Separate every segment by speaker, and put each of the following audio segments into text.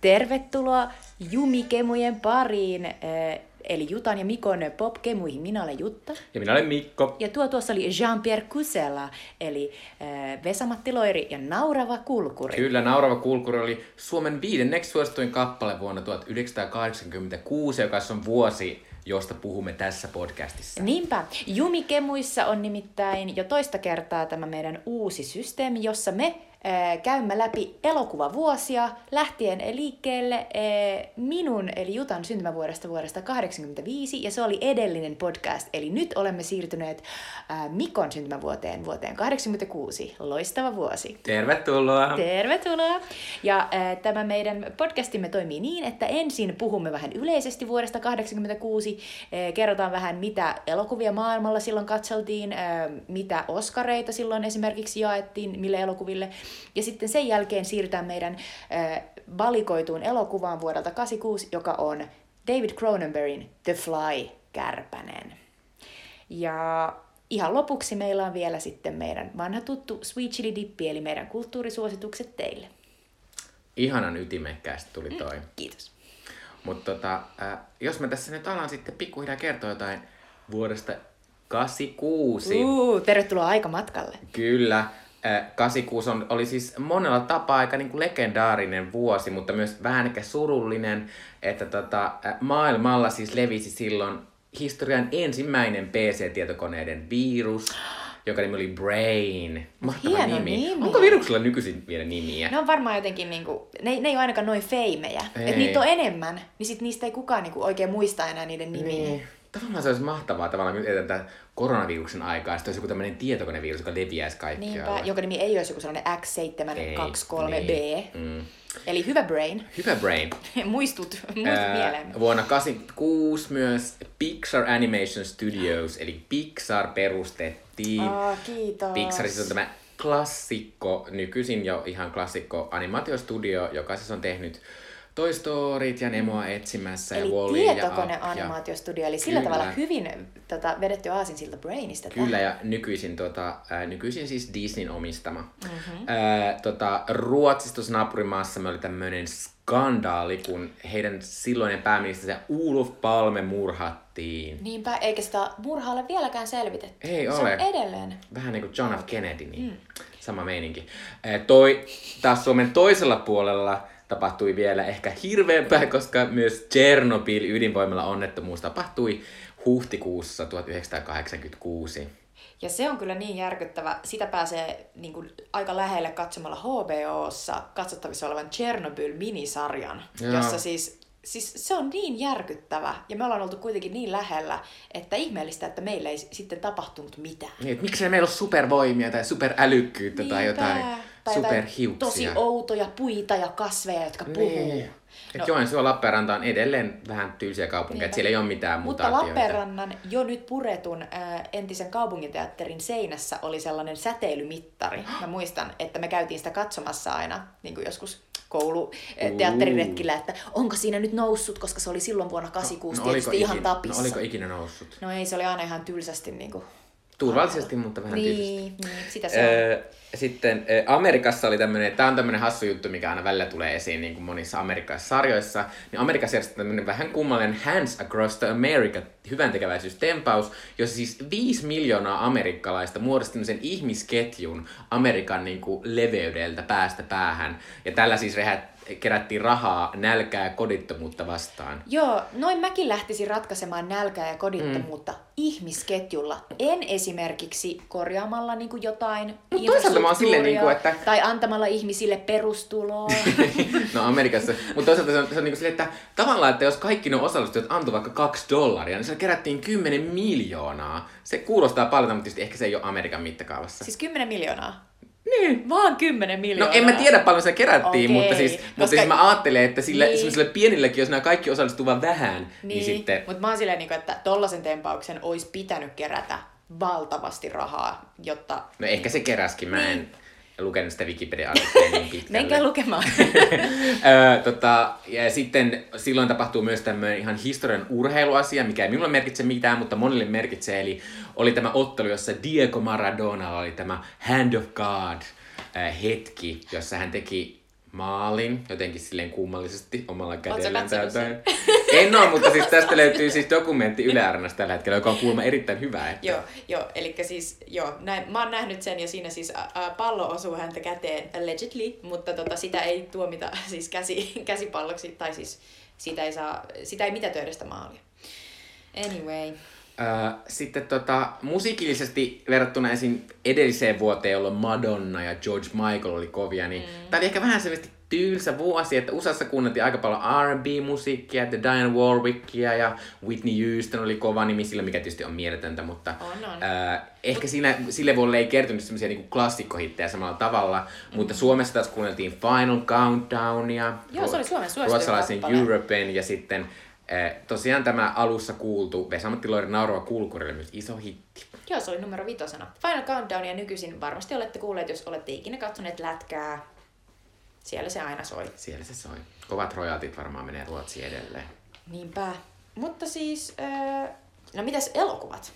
Speaker 1: Tervetuloa Jumikemujen pariin, eli Jutan ja Mikon popkemuihin. Minä olen Jutta.
Speaker 2: Ja minä olen Mikko.
Speaker 1: Ja tuo tuossa oli Jean-Pierre Kusela, eli Vesamatti Loiri ja Naurava Kulkuri.
Speaker 2: Kyllä, Naurava Kulkuri oli Suomen viidenneksi suosituin kappale vuonna 1986, joka on vuosi, josta puhumme tässä podcastissa.
Speaker 1: Niinpä. Jumikemuissa on nimittäin jo toista kertaa tämä meidän uusi systeemi, jossa me käymme läpi elokuvavuosia lähtien liikkeelle minun eli Jutan syntymävuodesta vuodesta 85 ja se oli edellinen podcast. Eli nyt olemme siirtyneet Mikon syntymävuoteen vuoteen 86. Loistava vuosi.
Speaker 2: Tervetuloa.
Speaker 1: Tervetuloa. Ja tämä meidän podcastimme toimii niin, että ensin puhumme vähän yleisesti vuodesta 86, kerrotaan vähän mitä elokuvia maailmalla silloin katseltiin, mitä oskareita silloin esimerkiksi jaettiin, mille elokuville, ja sitten sen jälkeen siirrytään meidän äh, valikoituun elokuvaan vuodelta 86, joka on David Cronenbergin The Fly Kärpänen. Ja ihan lopuksi meillä on vielä sitten meidän vanha tuttu Sweet Chili Dippi, eli meidän kulttuurisuositukset teille.
Speaker 2: Ihanan ytimekkäästi tuli toi. Mm,
Speaker 1: kiitos.
Speaker 2: Mutta tota, äh, jos mä tässä nyt alan sitten pikkuhiljaa kertoa jotain vuodesta 86.
Speaker 1: Uh, tervetuloa aikamatkalle.
Speaker 2: Kyllä. 86 on, oli siis monella tapaa aika niin kuin legendaarinen vuosi, mutta myös vähän ehkä surullinen, että tota, maailmalla siis levisi silloin historian ensimmäinen PC-tietokoneiden virus, joka nimi oli Brain.
Speaker 1: Mahtava Hieno nimi. nimi.
Speaker 2: Onko viruksella nykyisin vielä nimiä?
Speaker 1: Ne on varmaan jotenkin, niinku, ne, ne ei ole ainakaan noin feimejä. Että niitä on enemmän, niin sit niistä ei kukaan niinku oikein muista enää niiden nimiä. Niin.
Speaker 2: Tavallaan se olisi mahtavaa tavallaan, että koronaviruksen aikaa sitten olisi joku tämmöinen tietokonevirus, joka leviäisi kaikkialle.
Speaker 1: Niinpä, jonka nimi ei olisi joku sellainen X723B. Niin. Mm. Eli hyvä brain.
Speaker 2: Hyvä brain.
Speaker 1: muistut, muistut äh, mieleen.
Speaker 2: Vuonna 86 myös Pixar Animation Studios, eli Pixar perustettiin.
Speaker 1: Oh, kiitos.
Speaker 2: Pixar siis on tämä klassikko, nykyisin jo ihan klassikko animaatiostudio, joka siis on tehnyt Toy Storyt ja Nemoa etsimässä
Speaker 1: eli
Speaker 2: ja Wally
Speaker 1: tietokoneanimaatiostudio, eli sillä Kyllä. tavalla hyvin tota, vedetty aasin siltä Brainista.
Speaker 2: Kyllä, tähän. ja nykyisin, tota, äh, nykyisin siis Disneyn omistama. Mm-hmm. Äh, tota, Ruotsissa naapurimaassa me oli tämmöinen skandaali, kun heidän silloinen pääministeri Olof Palme murhattiin.
Speaker 1: Niinpä, eikä sitä murhaa ole vieläkään selvitetty.
Speaker 2: Ei
Speaker 1: Se
Speaker 2: ole.
Speaker 1: on edelleen.
Speaker 2: Vähän niin kuin John F. Kennedy, niin mm. sama meininki. Äh, toi, taas Suomen toisella puolella tapahtui vielä ehkä hirveämpää, koska myös Chernobyl ydinvoimalla onnettomuus tapahtui huhtikuussa 1986.
Speaker 1: Ja se on kyllä niin järkyttävä. Sitä pääsee niin kuin, aika lähelle katsomalla HBOssa katsottavissa olevan Chernobyl-minisarjan, Joo. jossa siis siis se on niin järkyttävä, ja me ollaan oltu kuitenkin niin lähellä, että ihmeellistä, että meillä ei sitten tapahtunut mitään.
Speaker 2: Niin, että miksei meillä ole supervoimia tai superälykkyyttä Niinpä. tai jotain tai superhiuksia.
Speaker 1: tosi outoja puita ja kasveja, jotka niin. puhuu.
Speaker 2: No. Joensuu ja Lappeenranta on edelleen vähän tylsiä kaupunkeja, että siellä ei ole mitään
Speaker 1: Mutta Lappeenrannan jo nyt puretun ää, entisen kaupunginteatterin seinässä oli sellainen säteilymittari. Mä muistan, että me käytiin sitä katsomassa aina, niin kuin joskus kouluteatteriretkillä, että onko siinä nyt noussut, koska se oli silloin vuonna 86 no, no tietysti ihan ikin, tapissa.
Speaker 2: No oliko ikinä noussut?
Speaker 1: No ei, se oli aina ihan tylsästi niin kuin
Speaker 2: Turvallisesti, mutta vähän
Speaker 1: niin,
Speaker 2: tietysti.
Speaker 1: Niin, sitä se on. Öö,
Speaker 2: sitten Amerikassa oli tämmöinen, tämä on tämmöinen hassu juttu, mikä aina välillä tulee esiin niin kuin monissa amerikkalaisissa sarjoissa. Niin Amerikassa järjestetään tämmöinen vähän kummallinen Hands Across the America hyvän tekeväisyystempaus, jossa siis viisi miljoonaa amerikkalaista muodosti sen ihmisketjun Amerikan niin kuin leveydeltä päästä päähän. Ja tällä siis rehät, kerättiin rahaa nälkää ja kodittomuutta vastaan.
Speaker 1: Joo, noin mäkin lähtisin ratkaisemaan nälkää ja kodittomuutta mm. Ihmisketjulla. En esimerkiksi korjaamalla niin kuin jotain
Speaker 2: Mut toisaalta mä oon silleen, niin kuin, että...
Speaker 1: Tai antamalla ihmisille perustuloa.
Speaker 2: no Amerikassa. Mutta toisaalta se on, se on niin kuin silleen, että tavallaan, että jos kaikki ne osallistujat antoi vaikka kaksi dollaria, niin se kerättiin kymmenen miljoonaa. Se kuulostaa paljon, mutta tietysti ehkä se ei ole Amerikan mittakaavassa.
Speaker 1: Siis kymmenen miljoonaa?
Speaker 2: Niin.
Speaker 1: Vaan 10 miljoonaa.
Speaker 2: No en mä tiedä paljon se kerättiin, okay. mutta, siis, Koska... mutta siis mä ajattelen, että sille, niin. pienillekin, jos nämä kaikki osallistuvat vähän, niin, niin sitten...
Speaker 1: Mutta mä oon silleen, niin että tollasen tempauksen olisi pitänyt kerätä valtavasti rahaa, jotta...
Speaker 2: No ehkä se keräskin, mä en... Niin lukenut sitä wikipedia niin pitkälle.
Speaker 1: Menkää lukemaan.
Speaker 2: tota, ja sitten silloin tapahtuu myös tämmöinen ihan historian urheiluasia, mikä ei minulle merkitse mitään, mutta monille merkitsee. Eli oli tämä ottelu, jossa Diego Maradona oli tämä Hand of God hetki, jossa hän teki maalin jotenkin silleen kummallisesti omalla kädellään täältä. En ole, mutta siis tästä löytyy siis dokumentti Yle Areenasta tällä hetkellä, joka on kuulemma erittäin hyvä. Että...
Speaker 1: Joo, joo, eli siis, joo, näin, mä oon nähnyt sen ja siinä siis ä, ä, pallo osuu häntä käteen, allegedly, mutta tota, sitä ei tuomita siis käsi, käsipalloksi, tai siis sitä ei, saa, sitä ei mitätöidä sitä maalia. Anyway.
Speaker 2: Sitten tota, musiikillisesti verrattuna esim. edelliseen vuoteen, jolloin Madonna ja George Michael oli kovia, niin mm. tämä oli ehkä vähän selvästi tylsä vuosi, että USAssa kuunneltiin aika paljon R&B-musiikkia, että Diane Warwickia ja Whitney Houston oli kova nimi sillä, mikä tietysti on mieletöntä, mutta
Speaker 1: On, on.
Speaker 2: Öö, ehkä siinä, sille vuodelle ei kertynyt semmoisia niinku klassikkohittejä samalla tavalla, mm. mutta Suomessa taas kuunneltiin Final Countdownia,
Speaker 1: Joo, se oli Suomen
Speaker 2: ruotsalaisen. Europen ja sitten tosiaan tämä alussa kuultu Vesa-Matti Loirin Naurova kulkuri oli myös iso hitti.
Speaker 1: Joo, se oli numero vitosena. Final Countdown ja nykyisin varmasti olette kuulleet, jos olette ikinä katsoneet lätkää. Siellä se aina soi.
Speaker 2: Siellä se soi. Kovat royaltit varmaan menee Ruotsiin edelleen.
Speaker 1: Niinpä. Mutta siis, äh, no mitäs elokuvat?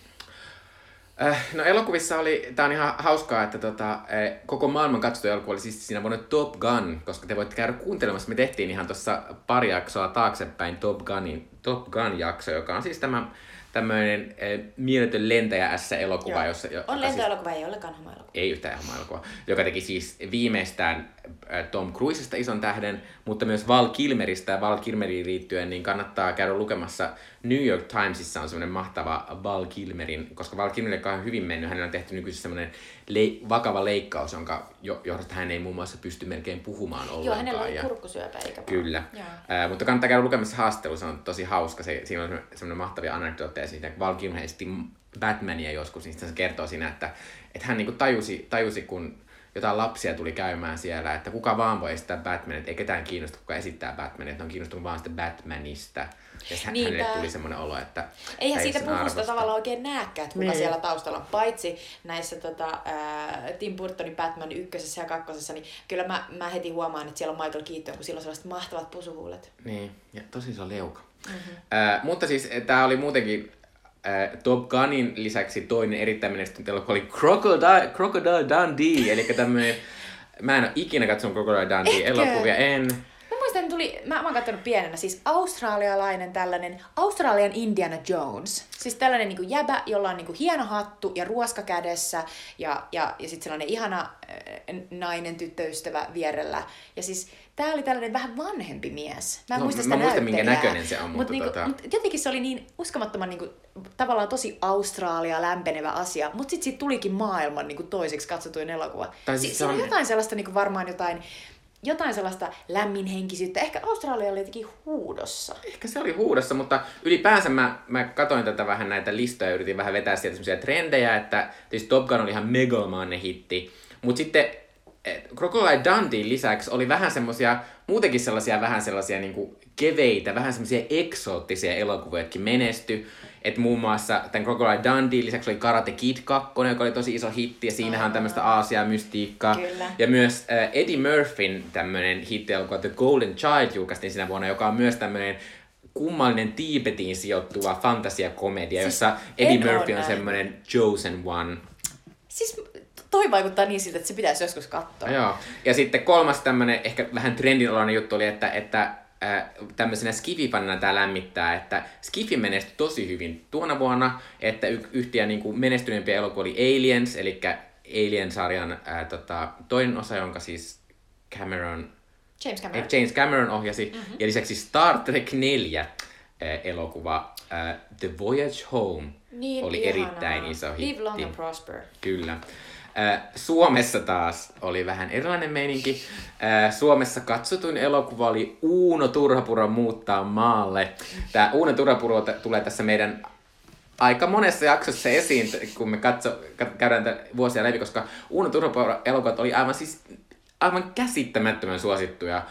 Speaker 2: Äh, no elokuvissa oli, tää on ihan hauskaa, että tota, äh, koko maailman katsottu elokuva oli siis siinä vuonna Top Gun, koska te voitte käydä kuuntelemassa. Me tehtiin ihan tuossa pari jaksoa taaksepäin Top Gunin, Top Gun-jakso, joka on siis tämä tämmöinen äh, mieletön lentäjä S-elokuva,
Speaker 1: Joo.
Speaker 2: jossa,
Speaker 1: On
Speaker 2: siis-
Speaker 1: lentoelokuva, ei olekaan hama-elokuva.
Speaker 2: ei yhtään oma elokuva, joka teki siis viimeistään äh, Tom Cruisesta ison tähden, mutta myös Val Kilmeristä ja Val Kilmeriin liittyen, niin kannattaa käydä lukemassa New York Timesissa on semmoinen mahtava Val Kilmerin, koska Val Kilmer, on hyvin mennyt, hänellä on tehty nykyisin semmoinen le- vakava leikkaus, jonka jo- johdosta hän ei muun muassa pysty melkein puhumaan ollenkaan.
Speaker 1: Joo, hänellä
Speaker 2: ja-
Speaker 1: kurkkusyöpä, eikä.
Speaker 2: Kyllä. Ää, mutta kannattaa käydä lukemassa haastelu, se on tosi hauska. Se, siinä on semmoinen- mahtavia anekdootteja siitä. Val Kilmer esitti Batmania joskus, niin se kertoo siinä, että, että hän niinku tajusi, tajusi, kun jotain lapsia tuli käymään siellä, että kuka vaan voi esittää Batmanin, että ei ketään kiinnosta, kuka esittää Batmania, että ne on kiinnostunut vaan sitä Batmanista. Ja hän,
Speaker 1: Niinpä.
Speaker 2: hänelle tuli semmoinen olo, että
Speaker 1: Eihän
Speaker 2: ei
Speaker 1: siitä puhusta tavallaan oikein näekään, että kuka
Speaker 2: Niin.
Speaker 1: siellä taustalla on. Paitsi näissä tota, ää, Tim Burtonin Batman ykkösessä ja kakkosessa, niin kyllä mä, mä heti huomaan, että siellä on Michael Keaton, kun sillä on sellaiset mahtavat pusuhuulet.
Speaker 2: Niin, ja tosi iso leuka. Mm-hmm. Äh, mutta siis tämä oli muutenkin äh, Top Gunin lisäksi toinen erittäin menestynyt elokuva oli Crocodile, Crocodile Dundee, eli tämmöinen, mä en ole ikinä katsonut Crocodile Dundee
Speaker 1: Etkö?
Speaker 2: elokuvia, en.
Speaker 1: Mä muistan, tuli, mä, mä oon katsonut pienenä, siis australialainen tällainen, Australian Indiana Jones. Siis tällainen niin jäbä, jolla on niin kuin hieno hattu ja ruoska kädessä ja, ja, ja sitten sellainen ihana äh, nainen, tyttöystävä vierellä. Ja siis tää oli tällainen vähän vanhempi mies. Mä en
Speaker 2: No,
Speaker 1: muista
Speaker 2: mä
Speaker 1: sitä
Speaker 2: muistan, minkä näköinen se on,
Speaker 1: Mut
Speaker 2: mutta
Speaker 1: niinku,
Speaker 2: tota-
Speaker 1: mut jotenkin se oli niin uskomattoman niinku, tavallaan tosi Australia lämpenevä asia, mutta sitten siitä tulikin maailman niinku, toiseksi katsotuin elokuva.
Speaker 2: Tai
Speaker 1: Si-
Speaker 2: siis se
Speaker 1: siinä on jotain sellaista niinku, varmaan jotain jotain sellaista lämminhenkisyyttä. Ehkä Australia oli jotenkin huudossa.
Speaker 2: Ehkä se oli huudossa, mutta ylipäänsä mä, mä katoin tätä vähän näitä listoja ja yritin vähän vetää sieltä semmoisia trendejä, että Top Gun oli ihan megalomaaninen hitti, mutta sitten Crocodile Dundee lisäksi oli vähän semmosia, muutenkin sellaisia vähän sellaisia niinku keveitä, vähän semmoisia eksoottisia elokuvia, jotka menesty. Et muun muassa tämän Crocodile Dundee lisäksi oli Karate Kid 2, joka oli tosi iso hitti, ja siinähän on tämmöistä Aasia-mystiikkaa.
Speaker 1: Kyllä.
Speaker 2: Ja myös äh, Eddie Murphyn tämmönen hittielokuva The Golden Child julkaistiin sinä vuonna, joka on myös tämmöinen kummallinen Tiibetiin sijoittuva fantasiakomedia,
Speaker 1: Siis
Speaker 2: jossa Eddie Murphy on semmoinen chosen one.
Speaker 1: Siis toi vaikuttaa niin siltä, että se pitäisi joskus katsoa.
Speaker 2: Joo. Ja sitten kolmas tämmönen ehkä vähän trendinalainen juttu oli, että, että äh, tämmöisenä skififanina tämä lämmittää, että Skifi menestyi tosi hyvin tuona vuonna, että y- yhtiä niin kuin menestyneempiä elokuvia oli Aliens, eli Alien-sarjan äh, tota, toinen osa, jonka siis Cameron
Speaker 1: James
Speaker 2: Eh,
Speaker 1: Cameron.
Speaker 2: James Cameron ohjasi. Mm-hmm. Ja lisäksi Star Trek 4 eh, elokuva eh, The Voyage Home
Speaker 1: Niin
Speaker 2: oli
Speaker 1: ihanaa.
Speaker 2: erittäin iso hitti.
Speaker 1: Live long and prosper.
Speaker 2: Kyllä. Eh, Suomessa taas oli vähän erilainen meininki. Eh, Suomessa katsotuin elokuva oli Uuno Turhapuro muuttaa maalle. Tämä Uuno Turhapuro t- tulee tässä meidän aika monessa jaksossa esiin, kun me katso, kat- käydään vuosia läpi, koska Uuno Turhapuro elokuvat oli aivan siis aivan käsittämättömän suosittuja.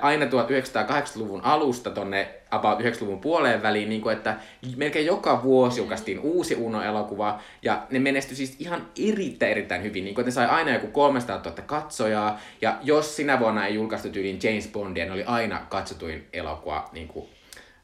Speaker 2: Aina 1980-luvun alusta tonne about 90-luvun puoleen väliin, niin kuin, että melkein joka vuosi julkaistiin uusi Uno-elokuva, ja ne menestyi siis ihan erittäin erittäin hyvin, niin kuin, että ne sai aina joku 300 000 katsojaa, ja jos sinä vuonna ei julkaistu tyyliin James Bondia, ne oli aina katsotuin elokuva niin kuin,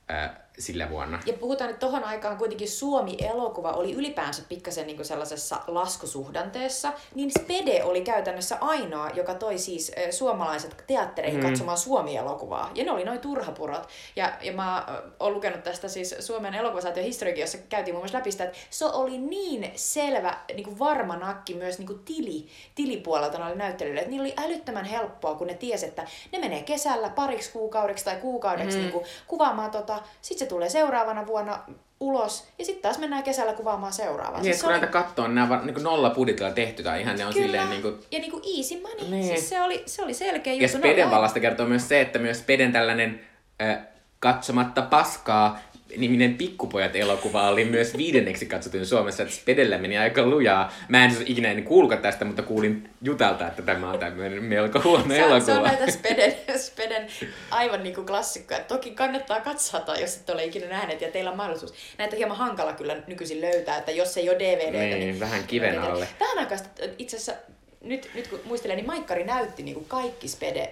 Speaker 2: ää, sillä vuonna.
Speaker 1: Ja puhutaan, että tohon aikaan kuitenkin Suomi-elokuva oli ylipäänsä pikkasen niin sellaisessa laskusuhdanteessa, niin Spede oli käytännössä ainoa, joka toi siis äh, suomalaiset teattereihin mm. katsomaan Suomi-elokuvaa. Ja ne oli noin turhapurot. Ja, ja mä oon lukenut tästä siis Suomen elokuvasaation historiikin, jossa käytiin muun muassa läpi sitä, että se oli niin selvä, niin kuin varma nakki myös niin kuin tili, tilipuolelta noille näyttelijöille, että niillä oli älyttömän helppoa, kun ne tiesi, että ne menee kesällä pariksi kuukaudeksi tai kuukaudeksi mm. niin kuin, kuvaamaan tota, sit se tulee seuraavana vuonna ulos, ja sitten taas mennään kesällä kuvaamaan seuraavaa.
Speaker 2: Niin, siis kun oli... näitä katsoo, nämä on niin nolla budjetilla tehty, tai ihan ne on
Speaker 1: Kyllä.
Speaker 2: silleen niin kuin...
Speaker 1: Ja niin kuin easy money, niin. siis se oli, se oli selkeä juttu.
Speaker 2: Ja Speden vallasta kertoo myös se, että myös Speden tällainen äh, katsomatta paskaa niminen Pikkupojat elokuva oli myös viidenneksi katsotun Suomessa, että Spedellä meni aika lujaa. Mä en ikinä en kuulko tästä, mutta kuulin Jutalta, että tämä on tämmöinen melko huono
Speaker 1: se,
Speaker 2: elokuva.
Speaker 1: Se on näitä Speden, Speden aivan niin kuin klassikkoja. Toki kannattaa katsoa, tai jos et ole ikinä nähneet ja teillä on mahdollisuus. Näitä on hieman hankala kyllä nykyisin löytää, että jos ei ole DVD,
Speaker 2: niin, niin vähän kiven alle.
Speaker 1: Tähän aikaan itse asiassa, nyt, nyt kun muistelen, niin Maikkari näytti niin kuin kaikki Spede,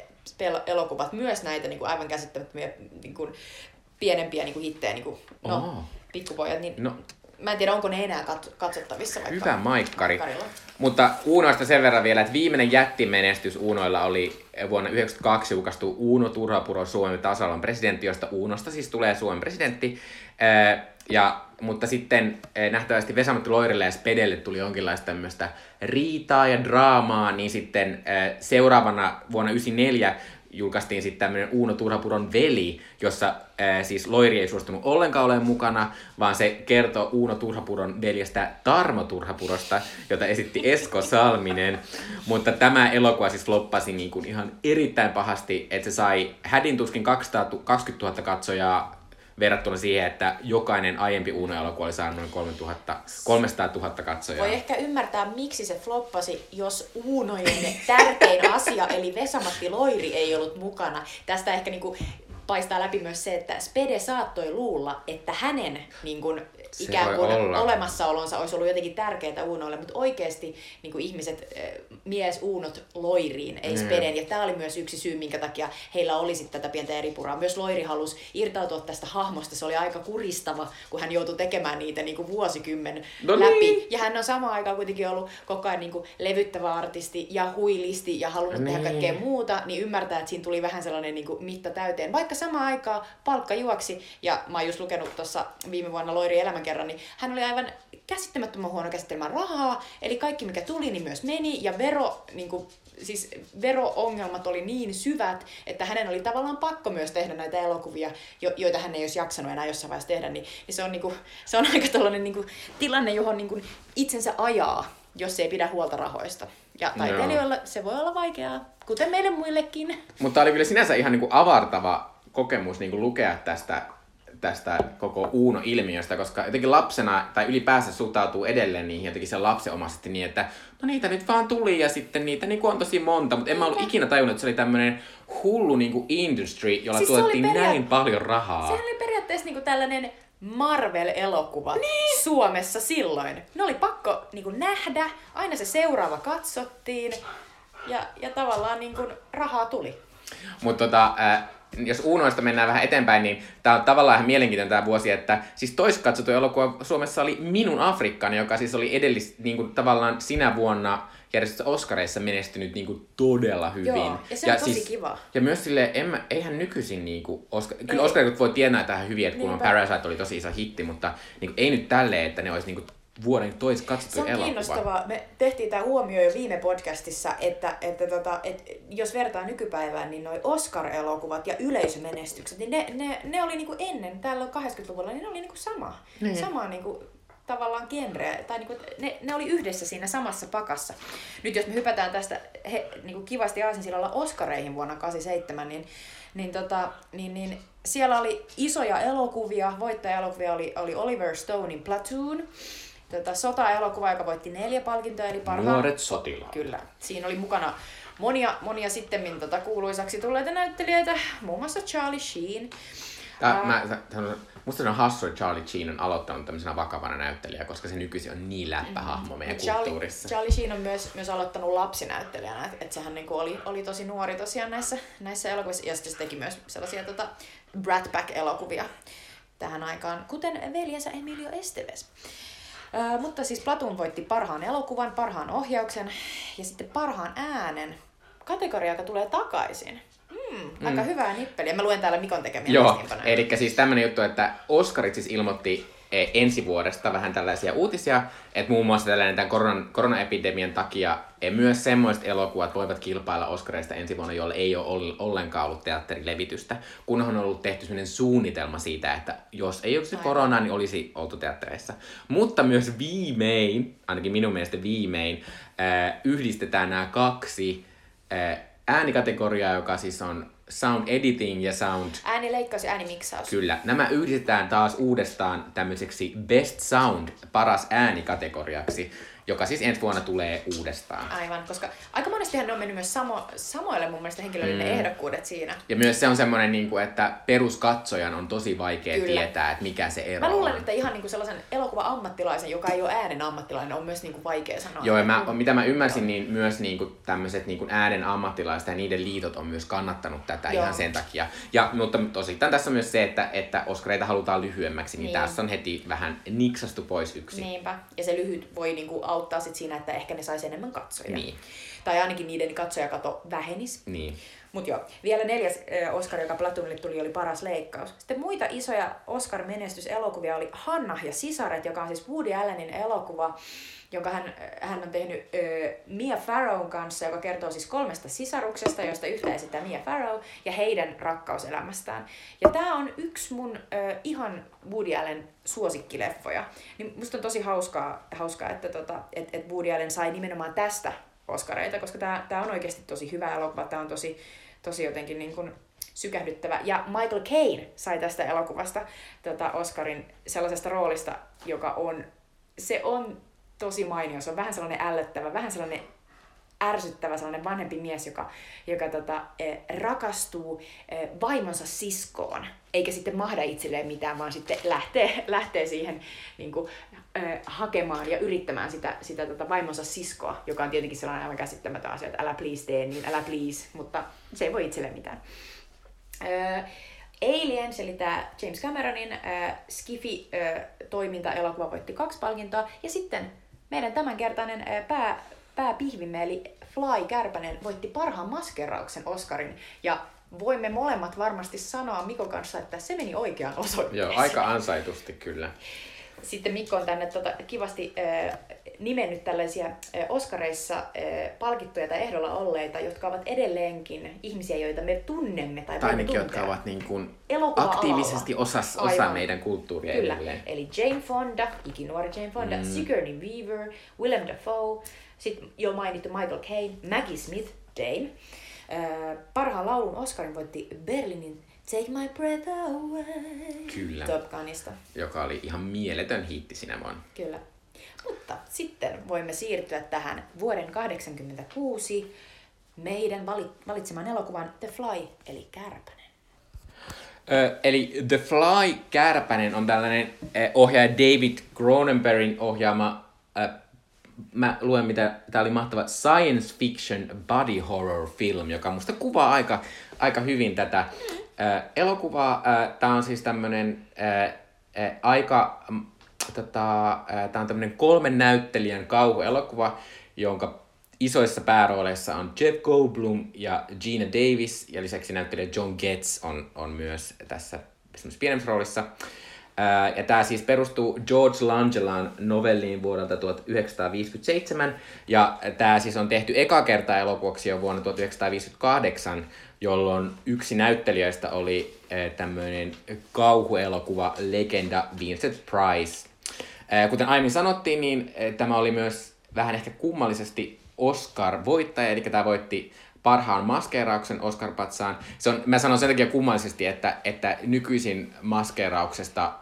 Speaker 1: elokuvat, myös näitä niin kuin aivan käsittämättömiä niin kuin pienempiä niin kuin hittejä, niin kuin, no, oh. pikkupojat, niin no. mä en tiedä, onko ne enää katsottavissa vaikka
Speaker 2: Hyvä maikkari. Maikkarilla. Mutta Uunoista sen verran vielä, että viimeinen jättimenestys Uunoilla oli vuonna 1992 julkaistu Uuno Turhapuro Suomen tasavallan presidentti, josta Uunosta siis tulee Suomen presidentti. Ja, mutta sitten nähtävästi Vesamatti Loirille ja Spedelle tuli jonkinlaista tämmöistä riitaa ja draamaa, niin sitten seuraavana vuonna 1994 julkaistiin sitten tämmöinen Uuno Turhapuron veli, jossa ää, siis Loiri ei suostunut ollenkaan olemaan mukana, vaan se kertoo Uuno Turhapuron veljestä Tarmo Turhapurosta, jota esitti Esko Salminen. Mutta tämä elokuva siis floppasi niin kuin ihan erittäin pahasti, että se sai hädin tuskin 220 000 katsojaa verrattuna siihen, että jokainen aiempi Uno-elokuva oli saanut noin 3000, 300 000 katsojaa.
Speaker 1: Voi ehkä ymmärtää, miksi se floppasi, jos Uunojen tärkein asia, eli Vesamatti Loiri, ei ollut mukana. Tästä ehkä niinku paistaa läpi myös se, että Spede saattoi luulla, että hänen niin kuin, se ikään kuin olla. olemassaolonsa olisi ollut jotenkin tärkeää Uunoille, mutta oikeasti niin kuin ihmiset, eh, mies Uunot Loiriin, ei mm. Speden. Ja tämä oli myös yksi syy, minkä takia heillä oli sitten tätä pientä eripuraa. Myös Loiri halusi irtautua tästä hahmosta. Se oli aika kuristava, kun hän joutui tekemään niitä niin kuin vuosikymmen no läpi. Niin. Ja hän on samaan aikaan kuitenkin ollut koko ajan niin kuin levyttävä artisti ja huilisti ja halunnut niin. tehdä kaikkea muuta, niin ymmärtää, että siinä tuli vähän sellainen niin kuin mitta täyteen. Vaikka samaan aikaan palkka juoksi, ja mä oon just lukenut tuossa viime vuonna Loiri elämän kerran, niin hän oli aivan käsittämättömän huono käsittelemään rahaa, eli kaikki mikä tuli, niin myös meni, ja vero, niin kuin, siis vero-ongelmat oli niin syvät, että hänen oli tavallaan pakko myös tehdä näitä elokuvia, jo, joita hän ei olisi jaksanut enää jossain vaiheessa tehdä, niin, niin se, on, niin kuin, se on aika tällainen niin kuin, tilanne, johon niin kuin, itsensä ajaa, jos ei pidä huolta rahoista. Ja taiteilijoilla no. se voi olla vaikeaa, kuten meille muillekin.
Speaker 2: Mutta oli kyllä sinänsä ihan niin kuin avartava kokemus niin kuin lukea tästä tästä koko Uuno-ilmiöstä, koska jotenkin lapsena tai ylipäänsä suhtautuu edelleen niihin jotenkin sen lapsenomaisesti niin, että no niitä nyt vaan tuli ja sitten niitä niin on tosi monta, mutta en mä ollut ikinä tajunnut, että se oli tämmöinen hullu niin kuin industry, jolla siis tuotettiin peria- näin paljon rahaa.
Speaker 1: Se oli periaatteessa niin kuin tällainen Marvel-elokuva niin. Suomessa silloin. Ne oli pakko niin kuin nähdä, aina se seuraava katsottiin ja, ja tavallaan niin kuin rahaa tuli.
Speaker 2: Mutta tota, äh, jos Uunoista mennään vähän eteenpäin, niin tämä on tavallaan ihan mielenkiintoinen tämä vuosi, että siis toiskatsotu elokuva Suomessa oli Minun Afrikkani, joka siis oli edellis, niin kuin, tavallaan sinä vuonna järjestössä Oscareissa menestynyt niin kuin, todella hyvin. Joo,
Speaker 1: ja se on ja tosi siis, kiva.
Speaker 2: Ja myös sille en mä, eihän nykyisin, niin kuin, Oscar, kyllä Oscarit voi tietää tähän hyvin, että kun on Parasite oli tosi iso hitti, mutta niin kuin, ei nyt tälleen, että ne olisi niin kuin, vuoden tois katsottu
Speaker 1: elokuva. Se on kiinnostavaa. Me tehtiin tämä huomio jo viime podcastissa, että, että tota, et jos vertaa nykypäivään, niin noi Oscar-elokuvat ja yleisömenestykset, niin ne, ne, ne oli niinku ennen, täällä 80-luvulla, niin ne oli niinku sama. Niin. Sama niinku, tavallaan genre, tai niinku, ne, ne oli yhdessä siinä samassa pakassa. Nyt jos me hypätään tästä he, niinku kivasti Aasinsillalla Oscareihin vuonna 87, niin, niin, tota, niin, niin siellä oli isoja elokuvia, voittaja-elokuvia oli, oli Oliver Stonein Platoon, tota, sota-elokuva, joka voitti neljä palkintoa, eli parhaan...
Speaker 2: Nuoret sotilaat.
Speaker 1: Kyllä. Siinä oli mukana monia, monia sitten tota, kuuluisaksi tulleita näyttelijöitä, muun muassa Charlie Sheen.
Speaker 2: Tää, uh, mä, sanon, musta se on hassu, että Charlie Sheen on aloittanut tämmöisenä vakavana näyttelijä, koska se nykyisin on niin läppähahmo meidän Charlie, kulttuurissa.
Speaker 1: Charlie Sheen on myös, myös aloittanut lapsinäyttelijänä, että et sehän niinku oli, oli tosi nuori tosiaan näissä, näissä elokuvissa, ja sitten se teki myös sellaisia tota, Brat Pack-elokuvia tähän aikaan, kuten veljensä Emilio Esteves. Mutta siis Platun voitti parhaan elokuvan, parhaan ohjauksen ja sitten parhaan äänen kategoria, joka tulee takaisin. Mm, aika mm. hyvää nippeliä. Mä luen täällä Mikon tekemiä
Speaker 2: Joo, eli siis tämmönen juttu, että Oscarit siis ilmoitti ensi vuodesta vähän tällaisia uutisia, että muun muassa tällainen tämän koronan, koronaepidemian takia e, myös semmoiset elokuvat voivat kilpailla Oscareista ensi vuonna, jolle ei ole ollenkaan ollut teatterilevitystä, kunhan on ollut tehty sellainen suunnitelma siitä, että jos ei olisi koronaa, niin olisi oltu teattereissa. Mutta myös viimein, ainakin minun mielestä viimein, yhdistetään nämä kaksi äänikategoriaa, joka siis on sound editing ja sound...
Speaker 1: Äänileikkaus ja äänimiksaus.
Speaker 2: Kyllä. Nämä yhdistetään taas uudestaan tämmöiseksi best sound, paras äänikategoriaksi joka siis ensi vuonna tulee uudestaan.
Speaker 1: Aivan, koska aika monestihan ne on mennyt myös samo, samoille mun mielestä henkilöille mm. ehdokkuudet siinä.
Speaker 2: Ja myös se on semmoinen, niin kuin, että peruskatsojan on tosi vaikea Kyllä. tietää, että mikä se ero
Speaker 1: Mä luulen, on. että ihan niin kuin sellaisen elokuva-ammattilaisen, joka ei ole äänen ammattilainen, on myös niin kuin vaikea sanoa.
Speaker 2: Joo, ja mä, mitä mä ymmärsin, niin myös niin kuin tämmöiset niin kuin äänen ammattilaiset ja niiden liitot on myös kannattanut tätä Joo. ihan sen takia. Ja, mutta tosittain tässä on myös se, että, että Oscareita halutaan lyhyemmäksi, niin, niin. tässä on heti vähän niksastu pois yksi.
Speaker 1: Niinpä, ja se lyhyt voi niin kuin auttaa sit siinä, että ehkä ne saisi enemmän katsoja. Niin. Tai ainakin niiden katsojakato vähenisi.
Speaker 2: Niin.
Speaker 1: Mutta joo, vielä neljäs Oscar, joka Platonille tuli, oli paras leikkaus. Sitten muita isoja Oscar-menestyselokuvia oli Hanna ja Sisaret, joka on siis Woody Allenin elokuva, jonka hän, hän on tehnyt ö, Mia Farrown kanssa, joka kertoo siis kolmesta sisaruksesta, joista yhtä esittää Mia Farrow, ja heidän rakkauselämästään. Ja tämä on yksi mun ö, ihan Woody Allen suosikkileffoja. Niin musta on tosi hauskaa, hauskaa että tota, et, et Woody Allen sai nimenomaan tästä Oscareita, koska tämä tää on oikeasti tosi hyvä elokuva, tämä on tosi, tosi jotenkin niin kuin sykähdyttävä. Ja Michael Caine sai tästä elokuvasta tota Oscarin sellaisesta roolista, joka on, se on tosi mainio. Se on vähän sellainen ällöttävä, vähän sellainen ärsyttävä sellainen vanhempi mies, joka, joka tota, eh, rakastuu eh, vaimonsa siskoon, eikä sitten mahda itselleen mitään, vaan sitten lähtee, lähtee siihen niin kuin, eh, hakemaan ja yrittämään sitä, sitä tota, vaimonsa siskoa, joka on tietenkin sellainen aivan käsittämätön asia, että älä please tee, niin älä please, mutta se ei voi itselleen mitään. Aliens, eli tämä James Cameronin äh, Skifi-toiminta-elokuva voitti kaksi palkintoa. Ja sitten meidän tämänkertainen pää, pääpihvimme, eli Fly Kärpänen, voitti parhaan maskerauksen Oscarin. Ja voimme molemmat varmasti sanoa Mikon kanssa, että se meni oikeaan osoitteeseen.
Speaker 2: Joo, aika ansaitusti kyllä.
Speaker 1: Sitten Mikko on tänne tota, kivasti äh, nimennyt tällaisia Oscareissa äh, palkittuja tai ehdolla olleita, jotka ovat edelleenkin ihmisiä, joita me tunnemme tai,
Speaker 2: tai ainakin, jotka ovat niin kuin aktiivisesti osa, osa meidän kulttuuria Kyllä. edelleen.
Speaker 1: Eli Jane Fonda, ikinuori Jane Fonda, mm. Sigourney Weaver, Willem Dafoe, sitten jo mainittu Michael Caine, Maggie Smith, Dame. Parhaan laulun Oscarin voitti Berlinin Take My Breath Away.
Speaker 2: Kyllä.
Speaker 1: Top Gunista.
Speaker 2: Joka oli ihan mieletön hitti sinä vuonna.
Speaker 1: Kyllä. Mutta sitten voimme siirtyä tähän vuoden 1986 meidän valitsemaan elokuvan The Fly, eli Kärpänen.
Speaker 2: Ö, eli The Fly Kärpänen on tällainen eh, ohjaaja David Cronenbergin ohjaama äh, mä luen, mitä tämä oli mahtava science fiction body horror film, joka musta kuvaa aika, aika hyvin tätä äh, elokuvaa. Äh, tämä on siis tämmönen äh, äh, aika, tota, tämä on tämmönen kolmen näyttelijän kauhuelokuva, jonka isoissa päärooleissa on Jeff Goldblum ja Gina Davis, ja lisäksi näyttelijä John Getz on, on myös tässä pienemmässä roolissa. Ja tämä siis perustuu George Langelan novelliin vuodelta 1957, ja tämä siis on tehty eka kertaa elokuvaksi jo vuonna 1958, jolloin yksi näyttelijöistä oli tämmöinen kauhuelokuva legenda Vincent Price. Kuten aiemmin sanottiin, niin tämä oli myös vähän ehkä kummallisesti Oscar-voittaja, eli tämä voitti parhaan maskeerauksen Oscar-patsaan. Se on, mä sanon sen takia kummallisesti, että, että nykyisin maskeerauksesta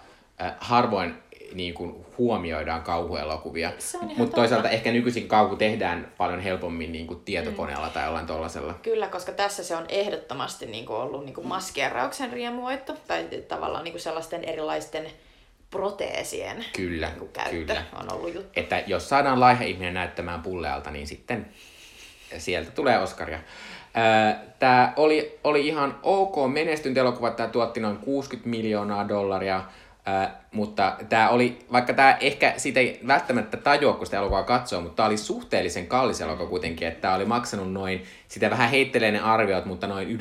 Speaker 2: äh, harvoin niin kuin huomioidaan kauhuelokuvia. Mutta toisaalta ehkä nykyisin kauhu tehdään paljon helpommin niin kuin tietokoneella mm. tai jollain tuollaisella.
Speaker 1: Kyllä, koska tässä se on ehdottomasti niin kuin ollut niin kuin maskeerauksen riemuoitto tai tavallaan niin kuin sellaisten erilaisten proteesien
Speaker 2: kyllä,
Speaker 1: niin kuin käyttö
Speaker 2: kyllä.
Speaker 1: on ollut juttu.
Speaker 2: Että jos saadaan laiha ihminen näyttämään pullealta, niin sitten sieltä tulee Oscaria. Tämä oli, oli ihan ok menestynyt elokuva, tämä tuotti noin 60 miljoonaa dollaria, Äh, mutta tämä oli, vaikka tämä ehkä siitä ei välttämättä tajua, kun sitä elokuvaa katsoo, mutta tämä oli suhteellisen kallis elokuva kuitenkin, että tämä oli maksanut noin, sitä vähän heittelee ne arviot, mutta noin 9-15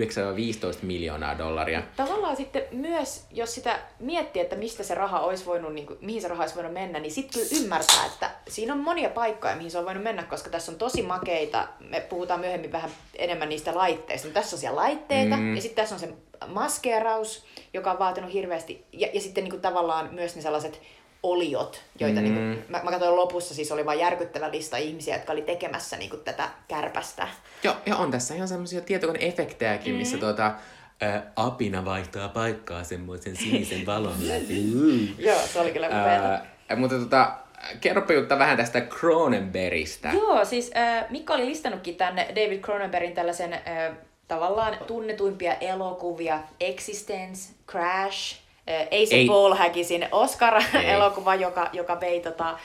Speaker 2: miljoonaa dollaria.
Speaker 1: Tavallaan sitten myös, jos sitä miettii, että mistä se raha olisi voinut, niin kuin, mihin se raha olisi voinut mennä, niin sitten kyllä ymmärtää, että siinä on monia paikkoja, mihin se on voinut mennä, koska tässä on tosi makeita, me puhutaan myöhemmin vähän enemmän niistä laitteista, mutta tässä on siellä laitteita, mm. ja sitten tässä on se maskeeraus, joka on vaatinut hirveästi, ja, ja sitten niin kuin tavallaan myös ne sellaiset oliot, joita mm. niin kuin, mä, mä katsoin lopussa, siis oli vain järkyttävä lista ihmisiä, jotka oli tekemässä niin kuin, tätä kärpästä.
Speaker 2: Joo, ja on tässä ihan semmoisia tietokoneefektejäkin, mm. missä tuota, ä, apina vaihtaa paikkaa semmoisen sinisen valon läpi.
Speaker 1: Joo, se oli kyllä upeata.
Speaker 2: mutta tota, kerropa Jutta vähän tästä Cronenbergistä.
Speaker 1: Joo, siis äh, Mikko oli listannutkin tänne David Cronenbergin tällaisen äh, tavallaan tunnetuimpia elokuvia, Existence, Crash, ei se Ei. Paul Haggisin Oscar-elokuva, joka, joka vei tota,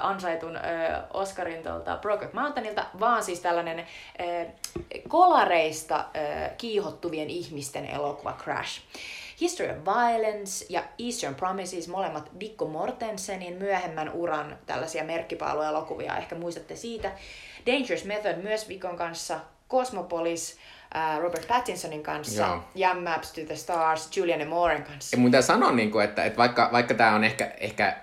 Speaker 1: ansaitun Oscarin tuolta Brokeback Mountainilta, vaan siis tällainen kolareista kiihottuvien ihmisten elokuva Crash. History of Violence ja Eastern Promises, molemmat Dikko Mortensenin myöhemmän uran tällaisia merkkipaaluelokuvia, ehkä muistatte siitä. Dangerous Method myös Vikon kanssa, Cosmopolis, Robert Pattinsonin kanssa Joo. ja Maps to the Stars Julianne Mooren kanssa.
Speaker 2: Ja mun sanoa, niin kuin, että, että vaikka, vaikka tämä on ehkä, ehkä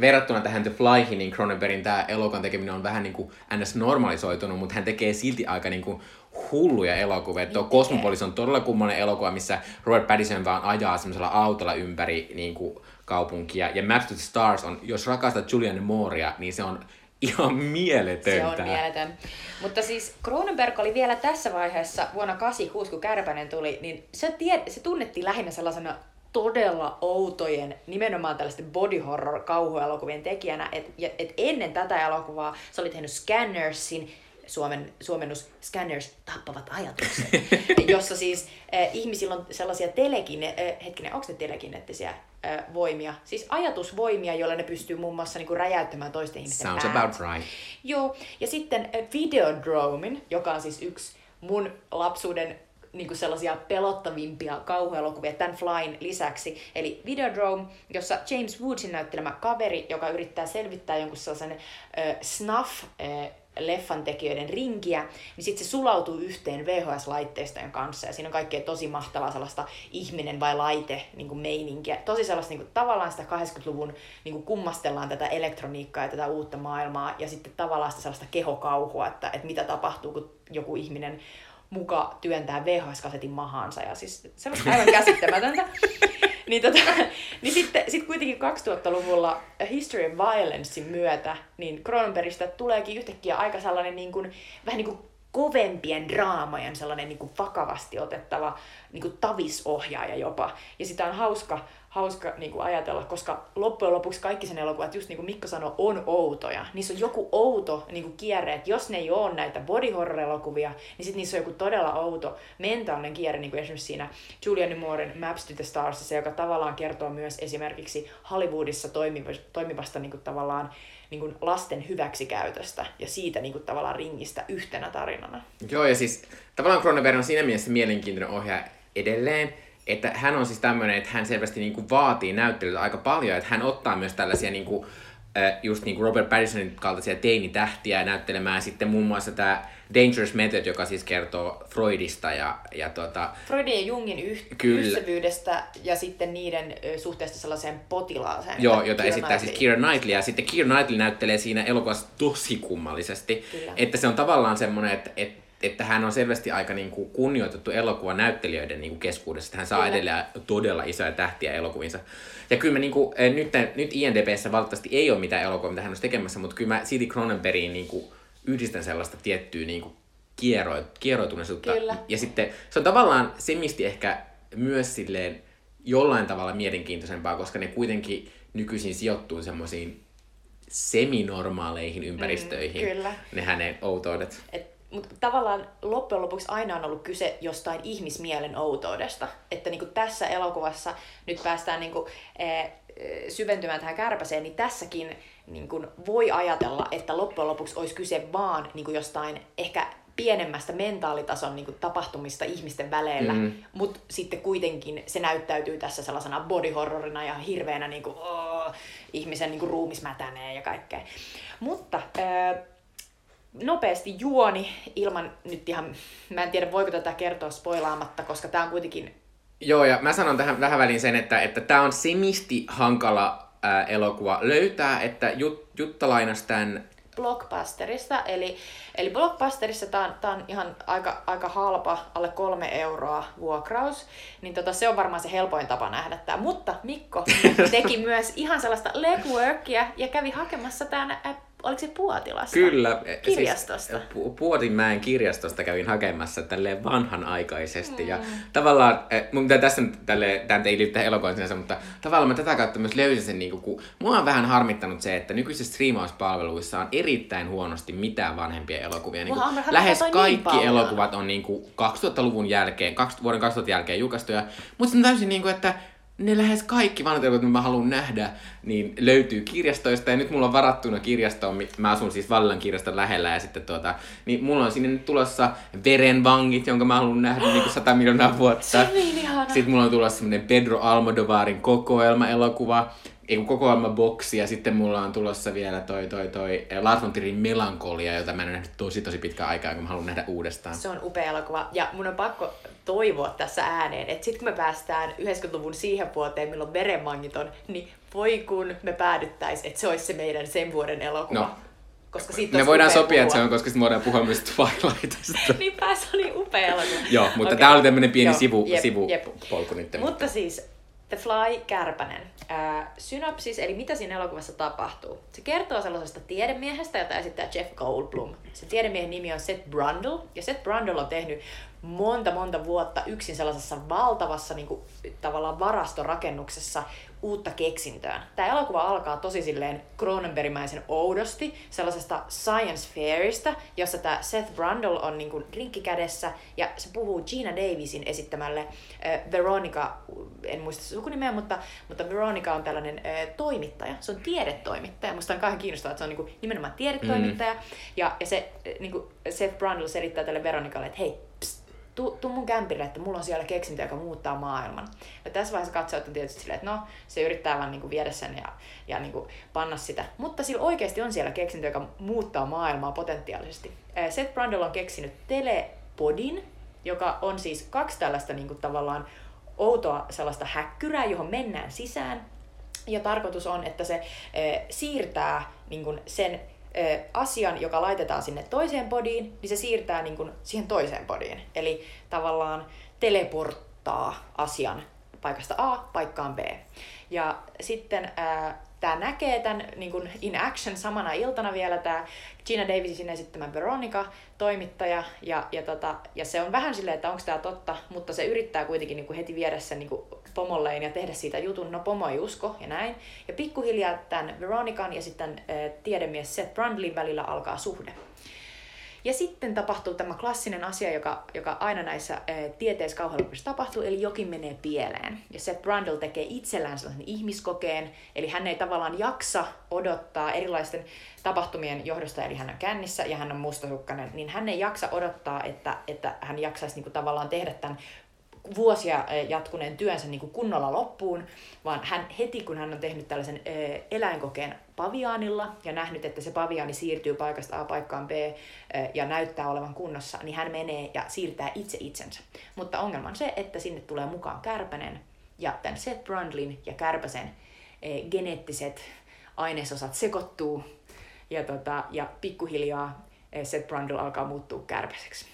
Speaker 2: verrattuna tähän The Flyhin, niin Cronenbergin tämä elokuvan tekeminen on vähän niin kuin ns. normalisoitunut, mutta hän tekee silti aika niin kuin hulluja elokuvia. Niin Tuo Cosmopolis on todella kummonen elokuva, missä Robert Pattinson vaan ajaa semmoisella autolla ympäri niin kuin kaupunkia. Ja Maps to the Stars on, jos rakastat Julianne Moorea, niin se on ihan mieletöntä.
Speaker 1: Se on mieletön. Mutta siis Cronenberg oli vielä tässä vaiheessa vuonna 86, kun Kärpänen tuli, niin se, tied, se tunnettiin lähinnä sellaisena todella outojen, nimenomaan tällaisten body horror kauhuelokuvien tekijänä, että et ennen tätä elokuvaa se oli tehnyt Scannersin, Suomen, suomennus Scanners tappavat ajatukset, jossa siis äh, ihmisillä on sellaisia telekine, äh, hetkinen, onko ne telekinettisiä voimia, siis ajatusvoimia, joilla ne pystyy muun muassa niin kuin räjäyttämään toisten ihmisten
Speaker 2: Sounds päät. about right.
Speaker 1: Joo, ja sitten Videodromin, joka on siis yksi mun lapsuuden niin kuin sellaisia pelottavimpia kauhuelokuvia tämän Flyn lisäksi. Eli Videodrome, jossa James Woodsin näyttelemä kaveri, joka yrittää selvittää jonkun sellaisen äh, snuff äh, leffan tekijöiden rinkiä, niin sitten se sulautuu yhteen VHS-laitteistojen kanssa ja siinä on kaikkea tosi mahtavaa sellaista ihminen vai laite niin kuin meininkiä. Tosi sellaista niin kuin, tavallaan sitä 80-luvun niin kuin kummastellaan tätä elektroniikkaa ja tätä uutta maailmaa ja sitten tavallaan sitä sellaista kehokauhua, että, että mitä tapahtuu, kun joku ihminen muka työntää VHS-kasetin mahaansa ja siis se on aivan käsittämätöntä. niin, tota, niin sitten sit kuitenkin 2000-luvulla History of Violencein myötä, niin Cronenbergistä tuleekin yhtäkkiä aika sellainen niin kuin, vähän niin kuin kovempien draamojen sellainen niin kuin vakavasti otettava niin kuin tavisohjaaja jopa. Ja sitä on hauska hauska niin kuin ajatella, koska loppujen lopuksi kaikki sen elokuvat, just niin kuin Mikko sanoi, on outoja. Niissä on joku outo niin kuin kierre, että jos ne ei ole näitä body horror-elokuvia, niin sitten niissä on joku todella outo mentaalinen kierre, niin kuin esimerkiksi siinä Julianne Mooren Maps to the Stars, se, joka tavallaan kertoo myös esimerkiksi Hollywoodissa toimivasta niin kuin tavallaan niin kuin lasten hyväksikäytöstä ja siitä niin kuin tavallaan ringistä yhtenä tarinana.
Speaker 2: Joo, ja siis tavallaan Cronenberg on siinä mielessä mielenkiintoinen ohjaaja edelleen, että hän on siis tämmöinen, että hän selvästi niin kuin vaatii näyttelyitä aika paljon, että hän ottaa myös tällaisia niin kuin, just niin kuin Robert Pattisonin kaltaisia teinitähtiä näyttelemään sitten muun muassa tämä Dangerous Method, joka siis kertoo Freudista ja, ja tuota...
Speaker 1: Freudin ja Jungin yh- kyllä. ystävyydestä ja sitten niiden suhteesta sellaiseen potilaaseen.
Speaker 2: Joo, jota Keira esittää Knightley. siis Keira Knightley. Ja sitten Keira Knightley näyttelee siinä elokuvassa tosi kummallisesti. Kyllä. Että se on tavallaan semmoinen, että, että että hän on selvästi aika niin kuin kunnioitettu elokuvan näyttelijöiden niin kuin keskuudessa. Hän saa kyllä. edelleen todella isoja tähtiä elokuvinsa. Ja kyllä mä niin kuin, eh, nyt, nyt INDBssä valitettavasti ei ole mitään elokuvaa, mitä hän olisi tekemässä, mutta kyllä mä City Cronenbergiin niin kuin yhdistän sellaista tiettyä niin kuin kiero, kieroutuneisuutta. Kyllä. Ja sitten se on tavallaan semisti ehkä myös silleen jollain tavalla mielenkiintoisempaa, koska ne kuitenkin nykyisin sijoittuu semmoisiin seminormaaleihin ympäristöihin, mm, kyllä. ne hänen outoudet.
Speaker 1: Et mutta tavallaan loppujen lopuksi aina on ollut kyse jostain ihmismielen outoudesta. Että niin kuin tässä elokuvassa nyt päästään niin kuin, ee, syventymään tähän kärpäseen, niin tässäkin niin kuin voi ajatella, että loppujen lopuksi olisi kyse vaan niin kuin jostain ehkä pienemmästä mentaalitason niin kuin, tapahtumista ihmisten väleillä, mm. mutta sitten kuitenkin se näyttäytyy tässä sellaisena body horrorina ja hirveänä niin kuin, oh, ihmisen niin kuin, ruumis mätänee ja kaikkea. Mutta äh, nopeasti juoni ilman nyt ihan, mä en tiedä voiko tätä kertoa spoilaamatta, koska tämä on kuitenkin...
Speaker 2: Joo, ja mä sanon tähän vähän väliin sen, että että tämä on semisti hankala ää, elokuva löytää, että Jut, Jutta lainasi tämän
Speaker 1: Blockbusterista, eli, eli Blockbusterissa tämä on, tää on ihan aika, aika halpa, alle kolme euroa vuokraus, niin tota, se on varmaan se helpoin tapa nähdä tämä. Mutta Mikko teki myös ihan sellaista legworkia ja kävi hakemassa tämän oliko se Puotilasta?
Speaker 2: Kyllä.
Speaker 1: Kirjastosta.
Speaker 2: Siis Pu- Puotinmäen kirjastosta kävin hakemassa tälleen vanhanaikaisesti. Mm. Ja tavallaan, eh, mun pitää tässä nyt tälleen, tämä ei liity tähän elokuvaan sinänsä, mutta tavallaan mä tätä kautta myös löysin sen, niin kuin, kun mua on vähän harmittanut se, että nykyisissä striimauspalveluissa on erittäin huonosti mitään vanhempia elokuvia. Niin kuin, lähes niin kaikki niin elokuvat on niin kuin 2000-luvun jälkeen, vuoden 2000 jälkeen julkaistuja, mutta se on täysin niin kuin, että ne lähes kaikki vanhat elokuvat, mitä mä haluan nähdä, niin löytyy kirjastoista. Ja nyt mulla on varattuna kirjasto, mä asun siis Vallan kirjaston lähellä, ja sitten tuota, niin mulla on sinne nyt tulossa Verenvangit, jonka mä haluan nähdä niin kuin 100 miljoonaa vuotta. Se
Speaker 1: on niin ihana.
Speaker 2: Sitten mulla on tulossa semmonen Pedro Almodovarin kokoelma-elokuva, ei kun kokoelma boksi, ja sitten mulla on tulossa vielä toi, toi, toi Lars von Trierin Melankolia, jota mä en ole nähnyt tosi tosi pitkään aikaa, kun mä haluan nähdä uudestaan.
Speaker 1: Se on upea elokuva, ja mun on pakko toivoa tässä ääneen, että sitten kun me päästään 90-luvun siihen vuoteen, milloin verenmangit on, niin voi kun me päädyttäisiin, että se olisi se meidän sen vuoden elokuva. No. Koska siitä
Speaker 2: me voidaan sopia, puhua. että se on, koska sitten voidaan puhua myös Twilightista.
Speaker 1: Niinpä, se oli upea elokuva.
Speaker 2: Joo, mutta okay. tämä oli tämmöinen pieni Joo, sivu, jep, sivupolku
Speaker 1: nyt. Mutta siis The Fly, Kärpänen. Synopsis, eli mitä siinä elokuvassa tapahtuu. Se kertoo sellaisesta tiedemiehestä, jota esittää Jeff Goldblum. Se tiedemiehen nimi on Seth Brundle, ja Seth Brundle on tehnyt monta monta vuotta yksin sellaisessa valtavassa niin kuin, tavallaan varastorakennuksessa uutta keksintöä. Tämä elokuva alkaa tosi silleen Cronenbergimäisen oudosti, sellaisesta science fairista, jossa tämä Seth Brundle on niin kuin rinkki kädessä, ja se puhuu Gina Davisin esittämälle äh, Veronica, en muista sukunimeä, mutta, mutta Veronica on tällainen äh, toimittaja, se on tiedetoimittaja. Musta on kauhean kiinnostavaa, että se on niin kuin, nimenomaan tiedetoimittaja, mm. ja, ja se äh, niin kuin Seth Brundle selittää tälle Veronicalle, että hei, tuu, tuu mun kämpille, että mulla on siellä keksintö, joka muuttaa maailman. Ja tässä vaiheessa katsojat on tietysti silleen, että no, se yrittää vaan niinku viedä sen ja, ja niinku panna sitä. Mutta sillä oikeasti on siellä keksintö, joka muuttaa maailmaa potentiaalisesti. Seth Brundle on keksinyt telepodin, joka on siis kaksi tällaista niinku tavallaan outoa sellaista häkkyrää, johon mennään sisään. Ja tarkoitus on, että se e, siirtää niin sen asian, joka laitetaan sinne toiseen podiin, niin se siirtää niin kuin siihen toiseen podiin. Eli tavallaan teleporttaa asian paikasta A paikkaan B. Ja sitten tämä näkee tämän niin kuin in action samana iltana vielä tämä Gina Davisin esittämä Veronica, toimittaja, ja, ja, tota, ja se on vähän silleen, että onko tämä totta, mutta se yrittää kuitenkin niin kuin heti viedä sen niin kuin pomolleen ja tehdä siitä jutun, no pomo ei usko ja näin. Ja pikkuhiljaa tämän Veronikan ja sitten äh, tiedemies Seth Brundlin välillä alkaa suhde. Ja sitten tapahtuu tämä klassinen asia, joka, joka aina näissä ää, tieteiskauhuelokuvissa tapahtuu, eli jokin menee pieleen. Ja Seth Brundle tekee itsellään sellaisen ihmiskokeen, eli hän ei tavallaan jaksa odottaa erilaisten tapahtumien johdosta, eli hän on kännissä ja hän on mustasukkainen, niin hän ei jaksa odottaa, että, että hän jaksaisi niin kuin, tavallaan tehdä tämän vuosia jatkuneen työnsä niin kuin kunnolla loppuun, vaan hän heti kun hän on tehnyt tällaisen eläinkokeen paviaanilla ja nähnyt, että se paviaani siirtyy paikasta A paikkaan B ja näyttää olevan kunnossa, niin hän menee ja siirtää itse itsensä. Mutta ongelma on se, että sinne tulee mukaan kärpänen ja tämän Seth Brundlin ja kärpäsen geneettiset ainesosat sekoittuu ja, tota, ja pikkuhiljaa Seth Brundle alkaa muuttua kärpäseksi.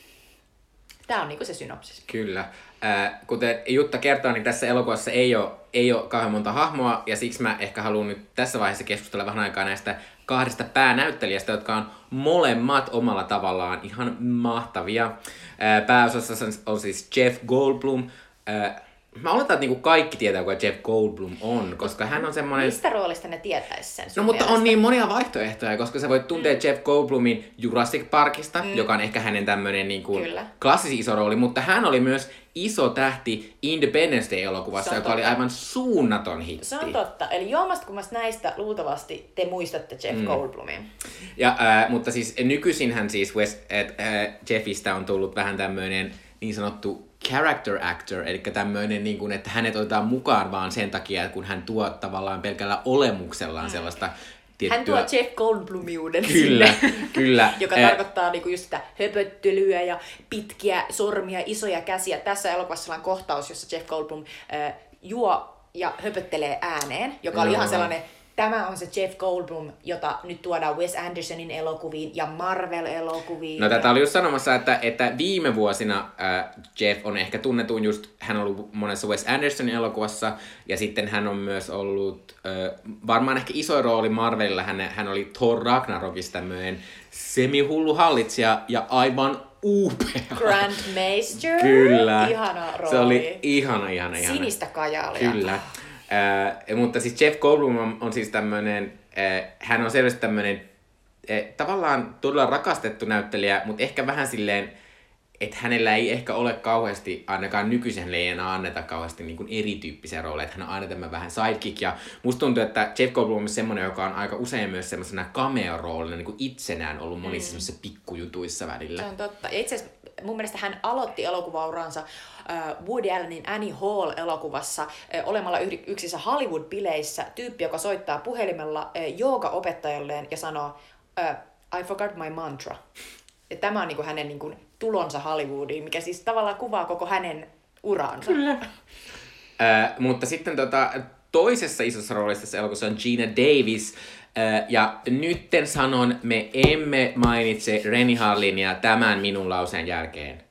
Speaker 1: Tämä on niinku se synopsis.
Speaker 2: Kyllä. Äh, kuten Jutta kertoo, niin tässä elokuvassa ei ole, ei ole kauhean monta hahmoa, ja siksi mä ehkä haluan nyt tässä vaiheessa keskustella vähän aikaa näistä kahdesta päänäyttelijästä, jotka on molemmat omalla tavallaan ihan mahtavia. Äh, pääosassa on siis Jeff Goldblum, äh, mä oletan, että niinku kaikki tietää, kuka Jeff Goldblum on, koska hän on semmoinen...
Speaker 1: Mistä roolista ne tietäisi sen
Speaker 2: No mutta on niin monia vaihtoehtoja, koska sä voit tuntea mm. Jeff Goldblumin Jurassic Parkista, mm. joka on ehkä hänen tämmöinen niin kuin klassisi iso rooli, mutta hän oli myös iso tähti Independence Day-elokuvassa, joka totta. oli aivan suunnaton hitti.
Speaker 1: Se on totta. Eli jommastakummasta näistä luultavasti te muistatte Jeff mm. Goldblumin.
Speaker 2: Ja, äh, mutta siis nykyisin hän siis West, äh, Jeffistä on tullut vähän tämmöinen niin sanottu character actor, eli tämmöinen, niin kuin, että hänet otetaan mukaan vaan sen takia, kun hän tuo tavallaan pelkällä olemuksellaan mm. sellaista
Speaker 1: tiettyä... Hän tuo Jeff Goldblumiuden
Speaker 2: Kyllä, kyllä.
Speaker 1: joka eh... tarkoittaa niinku just sitä höpöttelyä ja pitkiä sormia, isoja käsiä. Tässä elokuvassa on kohtaus, jossa Jeff Goldblum äh, juo ja höpöttelee ääneen, joka no, oli ihan sellainen tämä on se Jeff Goldblum, jota nyt tuodaan Wes Andersonin elokuviin ja Marvel-elokuviin.
Speaker 2: No tätä oli just sanomassa, että, että viime vuosina äh, Jeff on ehkä tunnetuin just, hän on ollut monessa Wes Andersonin elokuvassa, ja sitten hän on myös ollut, äh, varmaan ehkä iso rooli Marvelilla, hän, hän oli Thor Ragnarokissa tämmöinen semihullu hallitsija ja aivan upea.
Speaker 1: Grand Master.
Speaker 2: Kyllä.
Speaker 1: Ihana rooli.
Speaker 2: Se oli ihana, ihana, ihana.
Speaker 1: Sinistä kajaalia.
Speaker 2: Kyllä. Äh, mutta siis Jeff Goldblum on, on siis tämmöinen, äh, hän on selvästi tämmöinen äh, tavallaan todella rakastettu näyttelijä, mutta ehkä vähän silleen, että hänellä ei ehkä ole kauheasti, ainakaan nykyisen hänelle ei enää anneta kauheasti niin kuin erityyppisiä rooleja, että hän on aina tämä vähän sidekick, ja musta tuntuu, että Jeff Goldblum on semmoinen, joka on aika usein myös semmoisena cameo-roolina niin kuin itsenään ollut monissa mm. semmoisissa pikkujutuissa välillä.
Speaker 1: Se on totta. Ja itse asiassa mun mielestä hän aloitti elokuvauransa Woody Allenin Annie Hall-elokuvassa olemalla yksissä Hollywood-bileissä tyyppi, joka soittaa puhelimella jooga-opettajalleen ja sanoo I forgot my mantra. Ja tämä on niin kuin hänen niin kuin tulonsa Hollywoodiin, mikä siis tavallaan kuvaa koko hänen uraansa.
Speaker 2: Kyllä. äh, mutta sitten tota, toisessa isossa roolissa tässä elokuvassa on Gina Davis, äh, ja nytten sanon, me emme mainitse Reni Harlinia tämän minun lauseen jälkeen.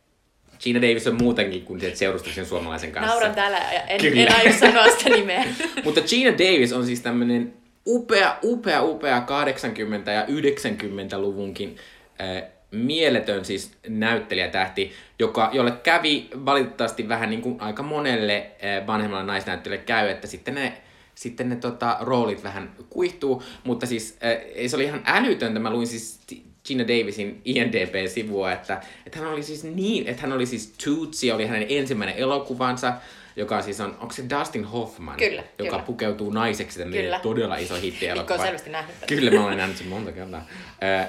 Speaker 2: Gina Davis on muutenkin kuin seurustuksen suomalaisen kanssa.
Speaker 1: Nauran täällä, en, Kyllä. en aio sanoa sitä nimeä.
Speaker 2: Mutta Gina Davis on siis tämmöinen upea, upea, upea 80- ja 90-luvunkin äh, mieletön siis näyttelijätähti, joka, jolle kävi valitettavasti vähän niin kuin aika monelle äh, vanhemmalle naisnäyttelijälle käy, että sitten ne sitten ne tota, roolit vähän kuihtuu, mutta siis äh, se oli ihan älytöntä. Mä luin siis Gina Davisin INDP-sivua, että, että hän oli siis niin, että hän oli siis Tootsie, oli hänen ensimmäinen elokuvansa, joka siis on, onko se Dustin Hoffman,
Speaker 1: kyllä,
Speaker 2: joka
Speaker 1: kyllä.
Speaker 2: pukeutuu naiseksi, kyllä. todella iso hitti elokuva.
Speaker 1: Mikko on selvästi nähnyt
Speaker 2: Kyllä, mä olen nähnyt sen monta kertaa.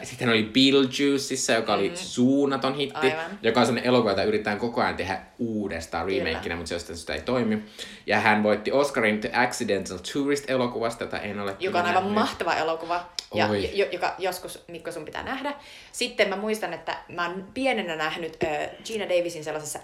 Speaker 2: Sitten oli Beetlejuiceissa, joka oli mm. suunnaton hitti, Aivan. joka on sellainen elokuva, jota yritetään koko ajan tehdä uudestaan remakeina, mutta se sitä ei toimi. Ja hän voitti Oscarin The Accidental Tourist-elokuvasta, jota en ole
Speaker 1: Joka on aivan nähnyt. mahtava elokuva, ja, jo, joka joskus, Mikko, sun pitää nähdä. Sitten mä muistan, että mä oon pienenä nähnyt äh, Gina Davisin sellaisessa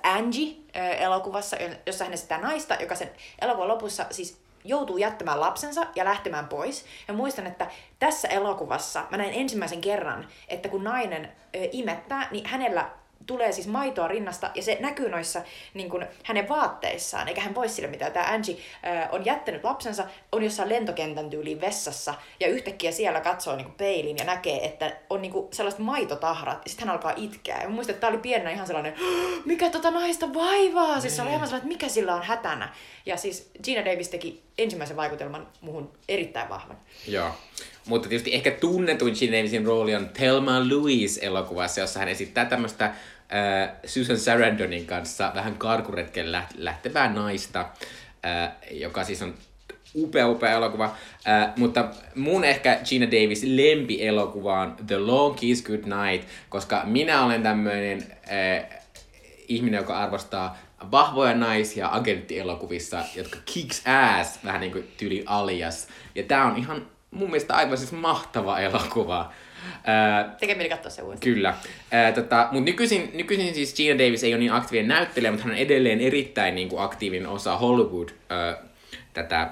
Speaker 1: Angie-elokuvassa, jossa hän sitä naista, joka sen elokuvan lopussa siis joutuu jättämään lapsensa ja lähtemään pois. Ja muistan, että tässä elokuvassa mä näin ensimmäisen kerran, että kun nainen imettää, niin hänellä tulee siis maitoa rinnasta ja se näkyy noissa niin kuin, hänen vaatteissaan, eikä hän voi sille mitään. Tämä Angie äh, on jättänyt lapsensa, on jossain lentokentän tyyliin vessassa ja yhtäkkiä siellä katsoo niin kuin, peilin ja näkee, että on niin kuin, sellaiset maitotahrat ja sitten hän alkaa itkeä. Ja muistan, että tämä oli pienenä ihan sellainen, mikä tota naista vaivaa? Siis se oli aivan sellainen, että mikä sillä on hätänä. Ja siis Gina Davis teki ensimmäisen vaikutelman muhun erittäin vahvan.
Speaker 2: Joo. Mutta tietysti ehkä tunnetuin Davisin rooli on Thelma Louise-elokuvassa, jossa hän esittää tämmöistä äh, Susan Sarandоnin kanssa vähän karkuretken lähtevää naista, äh, joka siis on upea, upea elokuva. Äh, mutta mun ehkä Gina Davis lempielokuva on The Long Kiss Good Night, koska minä olen tämmöinen äh, ihminen, joka arvostaa vahvoja naisia agenttielokuvissa, jotka kicks ass, vähän niin kuin tyyli alias. Ja tää on ihan mun mielestä aivan siis mahtava elokuva.
Speaker 1: Tekee mieli katsoa se uudestaan.
Speaker 2: Kyllä. Ää, tota, mutta nykyisin, nykyisin siis Gina Davis ei ole niin aktiivinen näyttelijä, mutta hän on edelleen erittäin niin kuin, aktiivinen osa Hollywood ää, tätä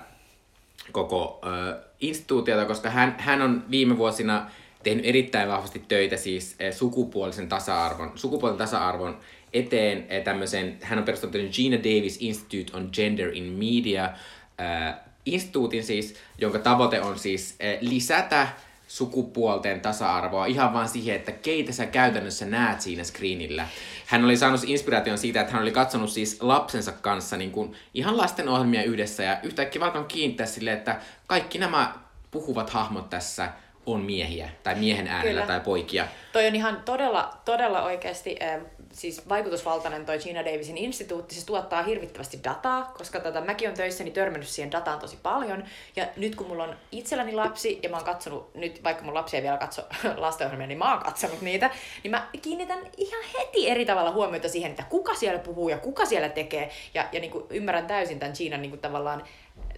Speaker 2: koko ää, instituutiota, koska hän, hän on viime vuosina tehnyt erittäin vahvasti töitä siis ää, sukupuolisen tasa-arvon, sukupuolisen tasa-arvon eteen tämmöisen, hän on perustanut Gina Davis Institute on Gender in Media, ää, instituutin siis, jonka tavoite on siis lisätä sukupuolten tasa-arvoa ihan vaan siihen, että keitä sä käytännössä näet siinä screenillä. Hän oli saanut inspiraation siitä, että hän oli katsonut siis lapsensa kanssa niin kuin ihan lastenohjelmia yhdessä ja yhtäkkiä alkanut kiinnittää silleen, että kaikki nämä puhuvat hahmot tässä on miehiä tai miehen äänellä
Speaker 1: Kyllä.
Speaker 2: tai poikia.
Speaker 1: Toi on ihan todella, todella oikeasti äh, siis vaikutusvaltainen toi Gina Davisin instituutti. Se tuottaa hirvittävästi dataa, koska tota, mäkin on töissäni törmännyt siihen dataan tosi paljon. Ja nyt kun mulla on itselläni lapsi, ja mä oon katsonut, nyt vaikka mun lapsi ei vielä katso lastenohjelmia, niin mä oon katsonut niitä, niin mä kiinnitän ihan heti eri tavalla huomiota siihen, että kuka siellä puhuu ja kuka siellä tekee. Ja, ja niin kuin ymmärrän täysin tämän Ginan niin kuin tavallaan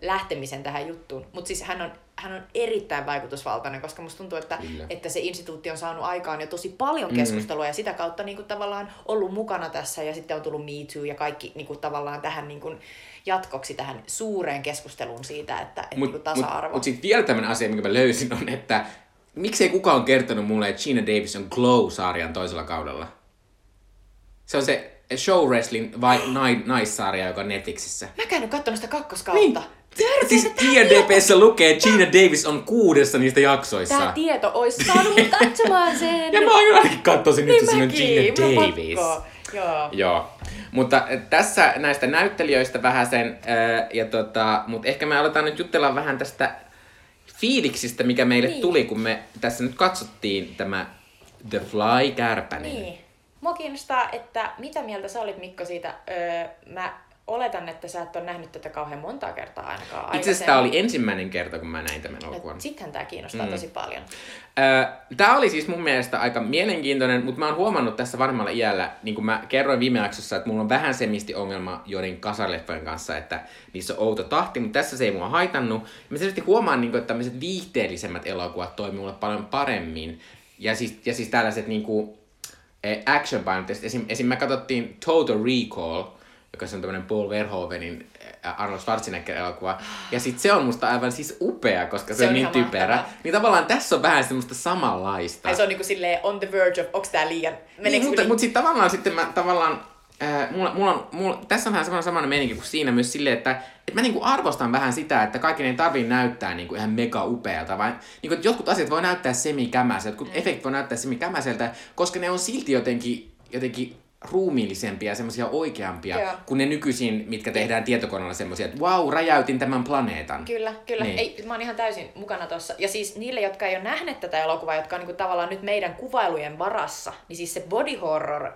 Speaker 1: lähtemisen tähän juttuun. Mutta siis hän on, hän on erittäin vaikutusvaltainen, koska musta tuntuu, että,
Speaker 2: Kyllä.
Speaker 1: että se instituutti on saanut aikaan jo tosi paljon keskustelua mm. ja sitä kautta niin kuin, tavallaan ollut mukana tässä ja sitten on tullut Me Too ja kaikki niin kuin, tavallaan tähän niin kuin, jatkoksi tähän suureen keskusteluun siitä, että, että niin kuin, tasa-arvo.
Speaker 2: Mutta mut sitten vielä tämmöinen asia, minkä mä löysin, on, että miksei kukaan kertonut mulle, että Gina Davis on Glow-sarjan toisella kaudella. Se on se show wrestling vai nai, naissarja, joka on Netflixissä.
Speaker 1: Mä käyn nyt katsonut sitä kakkoskautta.
Speaker 2: Niin. Siis IMDBssä lukee, että Gina Davis on kuudessa niistä jaksoissa.
Speaker 1: Tämä tieto olisi saanut mut katsomaan sen.
Speaker 2: Ja mä ainakin katsoisin nyt, että on
Speaker 1: mäkin,
Speaker 2: Gina Davis.
Speaker 1: pakko. Joo.
Speaker 2: Joo. Mutta äh, tässä näistä näyttelijöistä vähän sen, äh, ja tota, mutta ehkä me aletaan nyt jutella vähän tästä fiiliksistä, mikä meille
Speaker 1: Niin.
Speaker 2: tuli, kun me tässä nyt katsottiin tämä The Fly Kärpänen.
Speaker 1: Niin. Mua kiinnostaa, että mitä mieltä sä olit Mikko siitä. Öö, mä oletan, että sä et ole nähnyt tätä kauhean montaa kertaa ainakaan.
Speaker 2: Itse asiassa tämä oli ensimmäinen kerta, kun mä näin tämän elokuvan.
Speaker 1: Sittenhän tämä kiinnostaa mm. tosi paljon.
Speaker 2: Tämä oli siis mun mielestä aika mielenkiintoinen, mutta mä oon huomannut tässä varmalla iällä, niin kuin mä kerroin viime jaksossa, että mulla on vähän semisti ongelma joiden kasarleffojen kanssa, että niissä on outo tahti, mutta tässä se ei mua haitannut. Mä selvästi huomaan, niin kuin, että tämmöiset viihteellisemmät elokuvat toimii mulle paljon paremmin. Ja siis, ja siis tällaiset niin kuin, eh, action painotteiset. Esim, esim. me katsottiin Total Recall, joka on tämmöinen Paul Verhoevenin Arnold Schwarzenegger-elokuva. Ja sit se on musta aivan siis upea, koska se,
Speaker 1: Se
Speaker 2: on, niin typerä.
Speaker 1: mahtavaa.
Speaker 2: Niin tavallaan tässä on vähän semmoista samanlaista.
Speaker 1: Ai se on niinku silleen on the verge of, onks tää liian, meneekö
Speaker 2: Niin, mutta,
Speaker 1: yli?
Speaker 2: mutta sitten tavallaan sitten mä tavallaan, mulla, mulla on, mulla, tässä on vähän samana samainen meininki kuin siinä myös silleen, että, että mä niinku arvostan vähän sitä, että kaikki ei tarvii näyttää niinku ihan mega upealta, vaan niinku, että jotkut asiat voi näyttää semikämäiseltä, jotkut mm. efektit voi näyttää semikämäiseltä, koska ne on silti jotenkin, jotenkin ruumiillisempia ja semmoisia oikeampia
Speaker 1: Joo.
Speaker 2: kuin ne nykyisin, mitkä tehdään tietokoneella semmoisia, että wow, räjäytin tämän planeetan.
Speaker 1: Kyllä, kyllä.
Speaker 2: Niin.
Speaker 1: Ei, mä oon ihan täysin mukana tossa. Ja siis niille, jotka ei ole nähneet tätä elokuvaa, jotka on niinku tavallaan nyt meidän kuvailujen varassa, niin siis se body horror äh,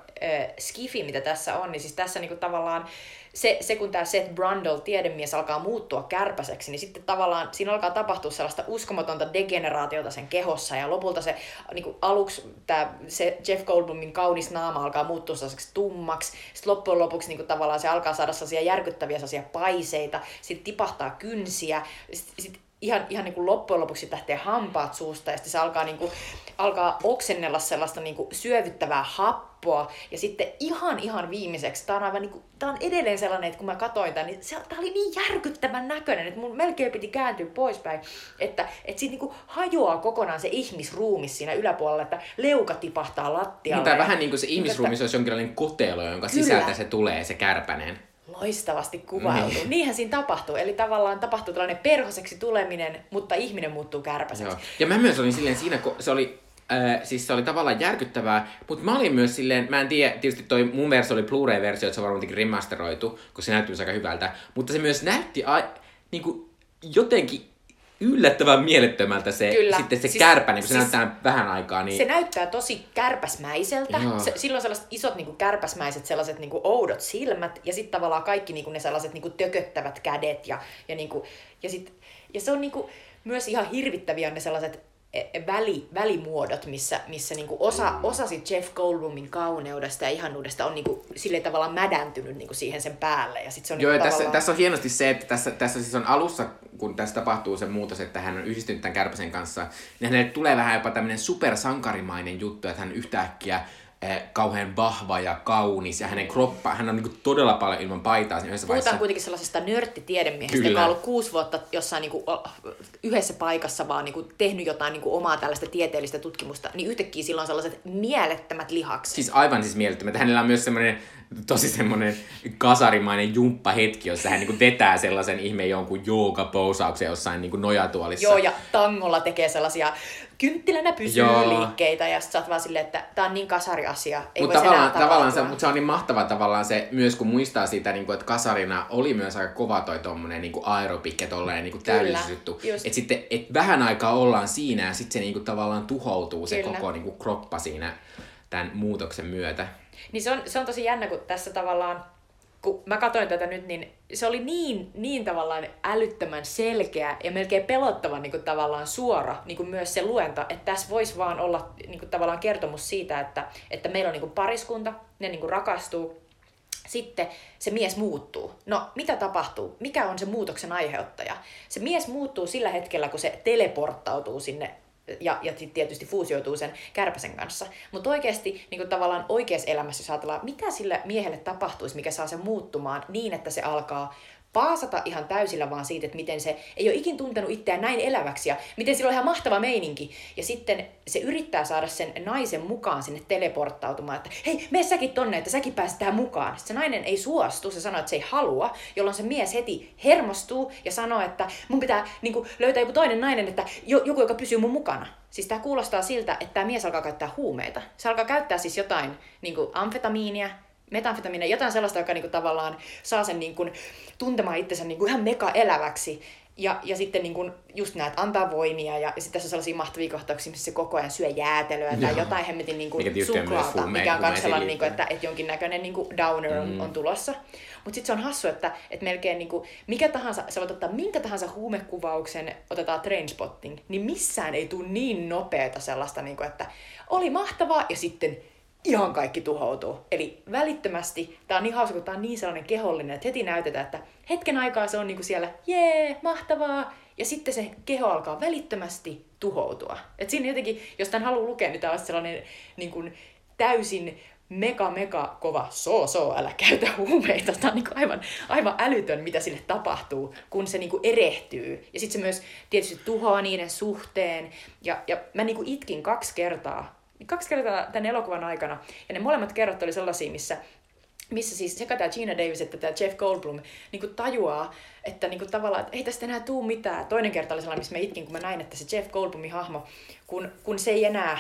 Speaker 1: skifi, mitä tässä on, niin siis tässä niinku tavallaan se, se kun tämä Seth Brundle, tiedemies, alkaa muuttua kärpäseksi, niin sitten tavallaan siinä alkaa tapahtua sellaista uskomatonta degeneraatiota sen kehossa ja lopulta se niin kuin aluksi tää, se Jeff Goldblumin kaunis naama alkaa muuttua sellaiseksi tummaksi, sitten loppujen lopuksi niin kuin tavallaan se alkaa saada sellaisia järkyttäviä sellaisia paiseita, sitten tipahtaa kynsiä, sitten sit ihan, ihan niin kuin loppujen lopuksi lähtee hampaat suusta ja sitten se alkaa, niin kuin, alkaa oksennella sellaista niin kuin syövyttävää happoa ja sitten ihan ihan viimeiseksi, tämä on aivan niin kuin, tää on edelleen sellainen, että kun mä katsoin tämän, niin se, tää oli niin järkyttävän näköinen, että mun melkein piti kääntyä poispäin, että, että siitä niin kuin hajoaa kokonaan se ihmisruumis siinä yläpuolella, että leuka tipahtaa lattialle.
Speaker 2: Niin, tai vähän niin kuin se ihmisruumis olisi jonkinlainen kotelo, jonka
Speaker 1: Kyllä.
Speaker 2: sisältä se tulee, se kärpänen.
Speaker 1: Loistavasti kuvailtu. Niin. Niinhän siinä tapahtuu. Eli tavallaan tapahtuu tällainen perhoseksi tuleminen, mutta ihminen muuttuu kärpäseksi.
Speaker 2: Joo. Ja mä myös olin silleen siinä, kun se oli, äh, siis se oli tavallaan järkyttävää, mutta mä olin myös silleen, mä en tiedä, tietysti toi mun versio oli Blu-ray-versio, että se on varmaan remasteroitu, kun se näytti myös aika hyvältä, mutta se myös näytti a, niin kuin jotenkin yllättävän mielettömältä se,
Speaker 1: Kyllä.
Speaker 2: sitten se
Speaker 1: Siis-
Speaker 2: siis, kärpänen, kun se
Speaker 1: siis-
Speaker 2: näyttää vähän aikaa, niin
Speaker 1: Se näyttää tosi kärpäsmäiseltä.
Speaker 2: Joo.
Speaker 1: Se, sillä on sellaiset isot niinku kärpäsmäiset sellaiset niinku oudot silmät ja sitten tavallaan kaikki niinku ne sellaiset niinku tököttävät kädet ja, ja, niinku, ja, sit, ja se on niinku myös ihan hirvittäviä ne sellaiset väli, välimuodot, missä, missä niinku osa, osa sit Jeff Goldblumin kauneudesta ja ihanuudesta on niinku sille tavallaan mädäntynyt niinku siihen sen päälle. Ja sit se on
Speaker 2: Joo,
Speaker 1: niinku
Speaker 2: tässä,
Speaker 1: tavallaan...
Speaker 2: tässä on hienosti se, että tässä, tässä siis on alussa, kun tässä tapahtuu se muutos, että hän on yhdistynyt tämän kärpäsen kanssa, niin hänelle tulee vähän jopa tämmöinen supersankarimainen juttu, että hän yhtäkkiä kauhean vahva ja kaunis, ja hänen kroppa, hän on niinku todella paljon ilman paitaa yhdessä
Speaker 1: Puhutaan
Speaker 2: vaiheessa.
Speaker 1: kuitenkin sellaisesta nörttitiedemiehestä,
Speaker 2: Kyllä.
Speaker 1: joka on ollut kuusi vuotta jossain niin kuin, yhdessä paikassa vaan niin kuin, tehnyt jotain niin kuin, omaa tällaista tieteellistä tutkimusta, niin yhtäkkiä sillä on sellaiset mielettömät lihakset.
Speaker 2: Siis aivan siis mielettömät. Hänellä on myös semmoinen tosi semmoinen kasarimainen jumppahetki, jossa hän niin vetää sellaisen ihme jonkun jooga-pousauksen jossain niin nojatuolissa.
Speaker 1: Joo, ja tangolla tekee sellaisia kynttilänä pysyy Joo. liikkeitä, ja sä oot vaan silleen, että tää on niin kasari asia. Ei
Speaker 2: mutta tavallaan, tavallaan se, mutta se on niin mahtava tavallaan se, myös kun muistaa siitä, niin kuin, että kasarina oli myös aika kova toi tommonen niin aerobikke, tolleen niin täydellisyys juttu. Että sitten et vähän aikaa ollaan siinä, ja sitten se niin kuin, tavallaan tuhoutuu se Kyllä. koko niin kuin, kroppa siinä tämän muutoksen myötä.
Speaker 1: Niin se on, se on tosi jännä, kun tässä tavallaan, kun mä katsoin tätä nyt, niin se oli niin, niin tavallaan älyttömän selkeä ja melkein pelottavan niin kuin tavallaan suora niin kuin myös se luenta, että tässä voisi vaan olla niin kuin tavallaan kertomus siitä, että, että meillä on niin kuin pariskunta, ne niin kuin rakastuu, sitten se mies muuttuu. No, mitä tapahtuu? Mikä on se muutoksen aiheuttaja? Se mies muuttuu sillä hetkellä, kun se teleporttautuu sinne ja, ja sitten tietysti fuusioituu sen kärpäsen kanssa. Mutta oikeasti niin tavallaan oikeassa elämässä, jos ajatellaan, mitä sille miehelle tapahtuisi, mikä saa sen muuttumaan niin, että se alkaa paasata ihan täysillä vaan siitä, että miten se ei ole ikin tuntenut itseään näin eläväksi ja miten sillä on ihan mahtava meininki. Ja sitten se yrittää saada sen naisen mukaan sinne teleporttautumaan, että hei, mene säkin tonne, että säkin pääset tähän mukaan. Se nainen ei suostu, se sanoo, että se ei halua, jolloin se mies heti hermostuu ja sanoo, että mun pitää niin kuin, löytää joku toinen nainen, että joku, joka pysyy mun mukana. Siis tämä kuulostaa siltä, että tämä mies alkaa käyttää huumeita. Se alkaa käyttää siis jotain niin kuin amfetamiinia, metamfetamiinia, jotain sellaista, joka niinku tavallaan saa sen niinku tuntemaan itsensä niinku ihan mega eläväksi. Ja, ja sitten niin just näet antaa voimia ja, ja sitten tässä on sellaisia mahtavia kohtauksia, missä se koko ajan syö jäätelöä tai jotain hemmetin niin kuin suklaata, mikä on myös sellainen, niin kuin, että, että jonkinnäköinen niin kuin downer on, mm. on tulossa. Mutta sitten se on hassu, että, että melkein niin kuin, mikä tahansa, sä voit ottaa minkä tahansa huumekuvauksen, otetaan trainspotting, niin missään ei tule niin nopeata sellaista, niin kuin, että oli mahtavaa ja sitten ihan kaikki tuhoutuu. Eli välittömästi, tämä on niin hauska, kun tämä on niin sellainen kehollinen, että heti näytetään, että hetken aikaa se on niinku siellä, jee, mahtavaa, ja sitten se keho alkaa välittömästi tuhoutua. Et siinä jotenkin, jos tämän haluaa lukea, niin tämä on sellainen niin kuin, täysin mega, mega kova so, so, älä käytä huumeita. Tämä on niin aivan, aivan älytön, mitä sille tapahtuu, kun se niin erehtyy. Ja sitten se myös tietysti tuhoaa niiden suhteen. Ja, ja mä niin itkin kaksi kertaa kaksi kertaa tämän elokuvan aikana. Ja ne molemmat kerrat oli sellaisia, missä missä siis sekä tämä Gina Davis että tämä Jeff Goldblum niin kuin tajuaa, että niin kuin tavallaan, että ei tästä enää tuu mitään. Toinen kerta oli sellainen, missä mä itkin, kun mä näin, että se Jeff Goldblumin hahmo, kun, kun se ei enää,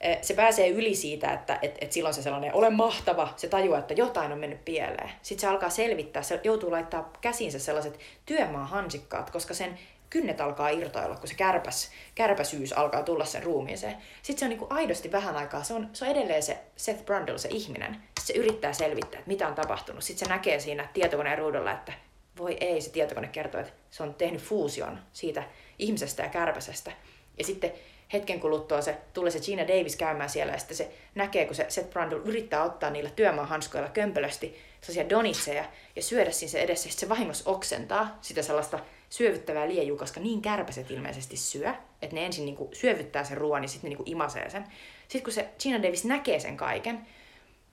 Speaker 1: eh, se pääsee yli siitä, että et, et silloin se sellainen, ole mahtava, se tajuaa, että jotain on mennyt pieleen. Sitten se alkaa selvittää, se joutuu laittaa käsiinsä sellaiset työmaahansikkaat, koska sen kynnet alkaa irtoilla, kun se kärpäs, kärpäsyys alkaa tulla sen ruumiiseen. Sitten se on niin aidosti vähän aikaa, se on, se on edelleen se Seth Brundle, se ihminen. Sitten se yrittää selvittää, että mitä on tapahtunut. Sitten se näkee siinä tietokoneen ruudulla, että voi ei, se tietokone kertoo, että se on tehnyt fuusion siitä ihmisestä ja kärpäsestä. Ja sitten hetken kuluttua se, tulee se Gina Davis käymään siellä ja sitten se näkee, kun se Seth Brundle yrittää ottaa niillä työmaahanskoilla kömpelösti sellaisia donitseja ja syödä siinä se edessä. Sitten se vahingossa oksentaa sitä sellaista syövyttävää liejua, koska niin kärpäset ilmeisesti syö, että ne ensin niinku syövyttää sen ruoan ja sitten ne niinku imasee sen. Sitten kun se Gina Davis näkee sen kaiken,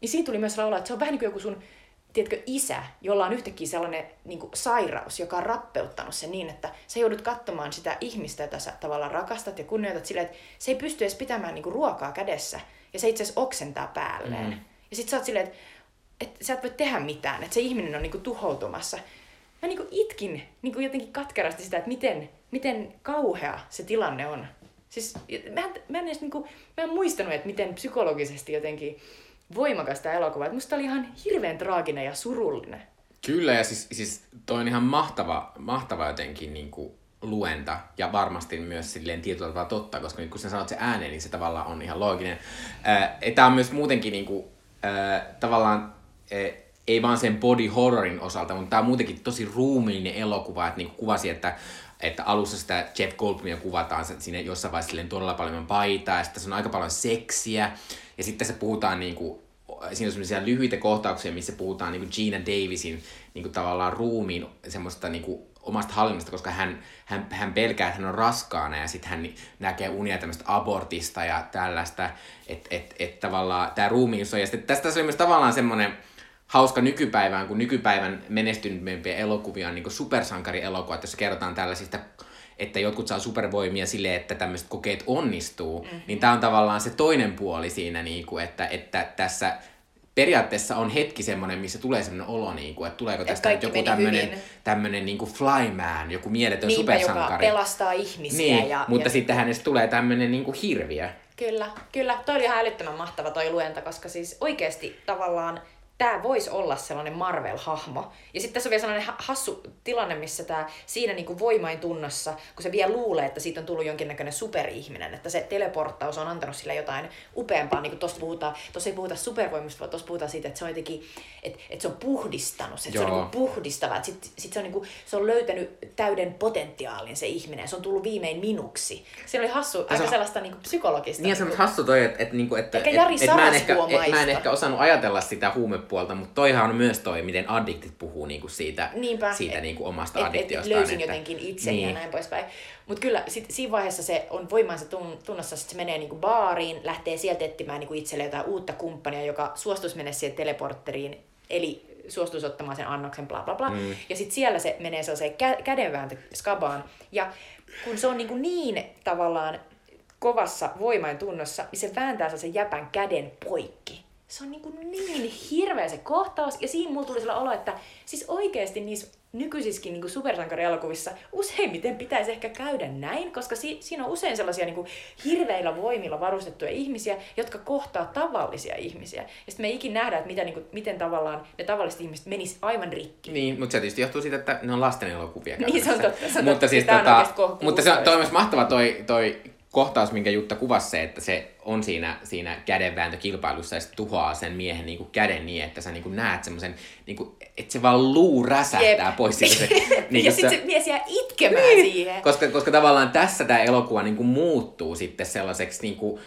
Speaker 1: niin siinä tuli myös laulaa, että se on vähän niin kuin joku sun tiedätkö, isä, jolla on yhtäkkiä sellainen niin kuin sairaus, joka on rappeuttanut sen niin, että sä joudut katsomaan sitä ihmistä, jota sä tavallaan rakastat ja kunnioitat silleen, että se ei pysty edes pitämään niin kuin ruokaa kädessä ja se itse asiassa oksentaa päälleen. Mm. Ja sit sä oot silleen, että, että sä et voi tehdä mitään, että se ihminen on niin kuin tuhoutumassa mä niinku itkin niinku jotenkin katkerasti sitä, että miten, miten kauhea se tilanne on. Siis mä en, mä en edes niinku, mä en muistanut, että miten psykologisesti jotenkin voimakas tämä elokuva. Et musta oli ihan hirveän traaginen ja surullinen.
Speaker 2: Kyllä, ja siis, siis toi on ihan mahtava, mahtava jotenkin niinku luenta, ja varmasti myös silleen tietyllä tavalla totta, koska nyt kun sä sanot se ääneen, niin se tavallaan on ihan looginen. Tämä on myös muutenkin niinku, äh, tavallaan äh, ei vaan sen body horrorin osalta, mutta tämä on muutenkin tosi ruumiillinen elokuva, että niinku kuvasi, että että alussa sitä Jeff Goldblumia kuvataan siinä jossain vaiheessa todella paljon paitaa, ja sitten se on aika paljon seksiä, ja sitten se puhutaan niinku, siinä on sellaisia lyhyitä kohtauksia, missä puhutaan niinku Gina Davisin niinku tavallaan ruumiin semmoista niinku omasta hallinnasta, koska hän, hän, hän pelkää, että hän on raskaana ja sitten hän näkee unia tämmöistä abortista ja tällaista, että et, et tavallaan tämä ruumiin on. Ja sitten tästä oli myös tavallaan semmoinen, hauska nykypäivään, kun nykypäivän menestyneempiä elokuvia on niin supersankarielokuvat, jossa kerrotaan tällaisista että jotkut saa supervoimia sille, että tämmöiset kokeet onnistuu, mm-hmm. niin tämä on tavallaan se toinen puoli siinä, niin kuin, että, että tässä periaatteessa on hetki semmoinen, missä tulee semmoinen olo, niin kuin, että tuleeko tästä joku tämmöinen, tämmöinen niin kuin flyman, joku mieletön
Speaker 1: Niinpä, joka
Speaker 2: supersankari.
Speaker 1: pelastaa ihmisiä.
Speaker 2: Niin,
Speaker 1: ja,
Speaker 2: mutta
Speaker 1: ja
Speaker 2: sitten hänestä tulee tämmöinen niin kuin hirviö.
Speaker 1: Kyllä, kyllä. Toi oli ihan älyttömän mahtava toi luenta, koska siis oikeasti tavallaan tämä voisi olla sellainen Marvel-hahmo. Ja sitten tässä on vielä sellainen ha- hassu tilanne, missä tämä siinä niinku voimain tunnossa, kun se vielä luulee, että siitä on tullut jonkinnäköinen superihminen, että se teleporttaus on antanut sille jotain upeampaa, niin kuin tuossa puhutaan, tuossa ei puhuta supervoimista, vaan tuossa puhutaan siitä, että se on jotenkin, että, että se on puhdistanut, että se on
Speaker 2: Joo.
Speaker 1: niinku puhdistava, että sitten sit se, on niinku, se on löytänyt täyden potentiaalin se ihminen, se on tullut viimein minuksi. Se oli hassu, aika
Speaker 2: on-
Speaker 1: sellaista niinku psykologista.
Speaker 2: Niin ja se on
Speaker 1: niinku-
Speaker 2: hassu toi, että et, niinku, että
Speaker 1: Ehkä
Speaker 2: et,
Speaker 1: Jari
Speaker 2: et mä, en ehkä, et, mä en
Speaker 1: Sarasvuomaista.
Speaker 2: ehkä osannut ajatella sitä huumepuolta, mutta toihan on myös toi, miten addiktit puhuu niinku siitä,
Speaker 1: Niinpä.
Speaker 2: siitä
Speaker 1: Et-
Speaker 2: niinku omasta
Speaker 1: et, et
Speaker 2: addiktiostaan.
Speaker 1: löysin
Speaker 2: että,
Speaker 1: jotenkin itseni niin. ja näin poispäin. Mutta kyllä sit, siinä vaiheessa se on voimansa tun, tunnossa, että se menee niinku baariin, lähtee sieltä etsimään niinku itselle jotain uutta kumppania, joka suostuisi mennä siihen teleportteriin, eli suostuisi ottamaan sen annoksen, bla bla bla. Mm. Ja sitten siellä se menee sellaiseen kä- kädenvääntöskabaan. Ja kun se on niinku niin tavallaan kovassa voimain tunnossa, niin se vääntää sen jäpän käden poikki. Se on niin, kuin niin hirveä se kohtaus, ja siinä mulla tuli sellainen olo, että siis oikeasti niissä nykyisissäkin niin supersankarielokuvissa useimmiten pitäisi ehkä käydä näin, koska si- siinä on usein sellaisia niin kuin hirveillä voimilla varustettuja ihmisiä, jotka kohtaa tavallisia ihmisiä. Ja sitten me ei ikin nähdä, että mitä, niin kuin, miten tavallaan ne tavalliset ihmiset menis aivan rikki.
Speaker 2: Niin, mutta se tietysti johtuu siitä, että ne on lasten elokuvia.
Speaker 1: Niin, se on totta, se on
Speaker 2: mutta
Speaker 1: totta.
Speaker 2: siis tota, mutta se on, toi on myös mahtava toi, toi kohtaus, minkä Jutta kuvasi se, että se on siinä, siinä kädenvääntökilpailussa ja se tuhoaa sen miehen niin kuin käden niin, että sä niin kuin näet semmoisen, niin kuin, että se vaan luu räsähtää
Speaker 1: Jep.
Speaker 2: pois siitä. Se,
Speaker 1: Niin ja sitten se mies jää itkemään niin. siihen.
Speaker 2: koska, koska tavallaan tässä tämä elokuva niin kuin muuttuu sitten sellaiseksi niin kuin,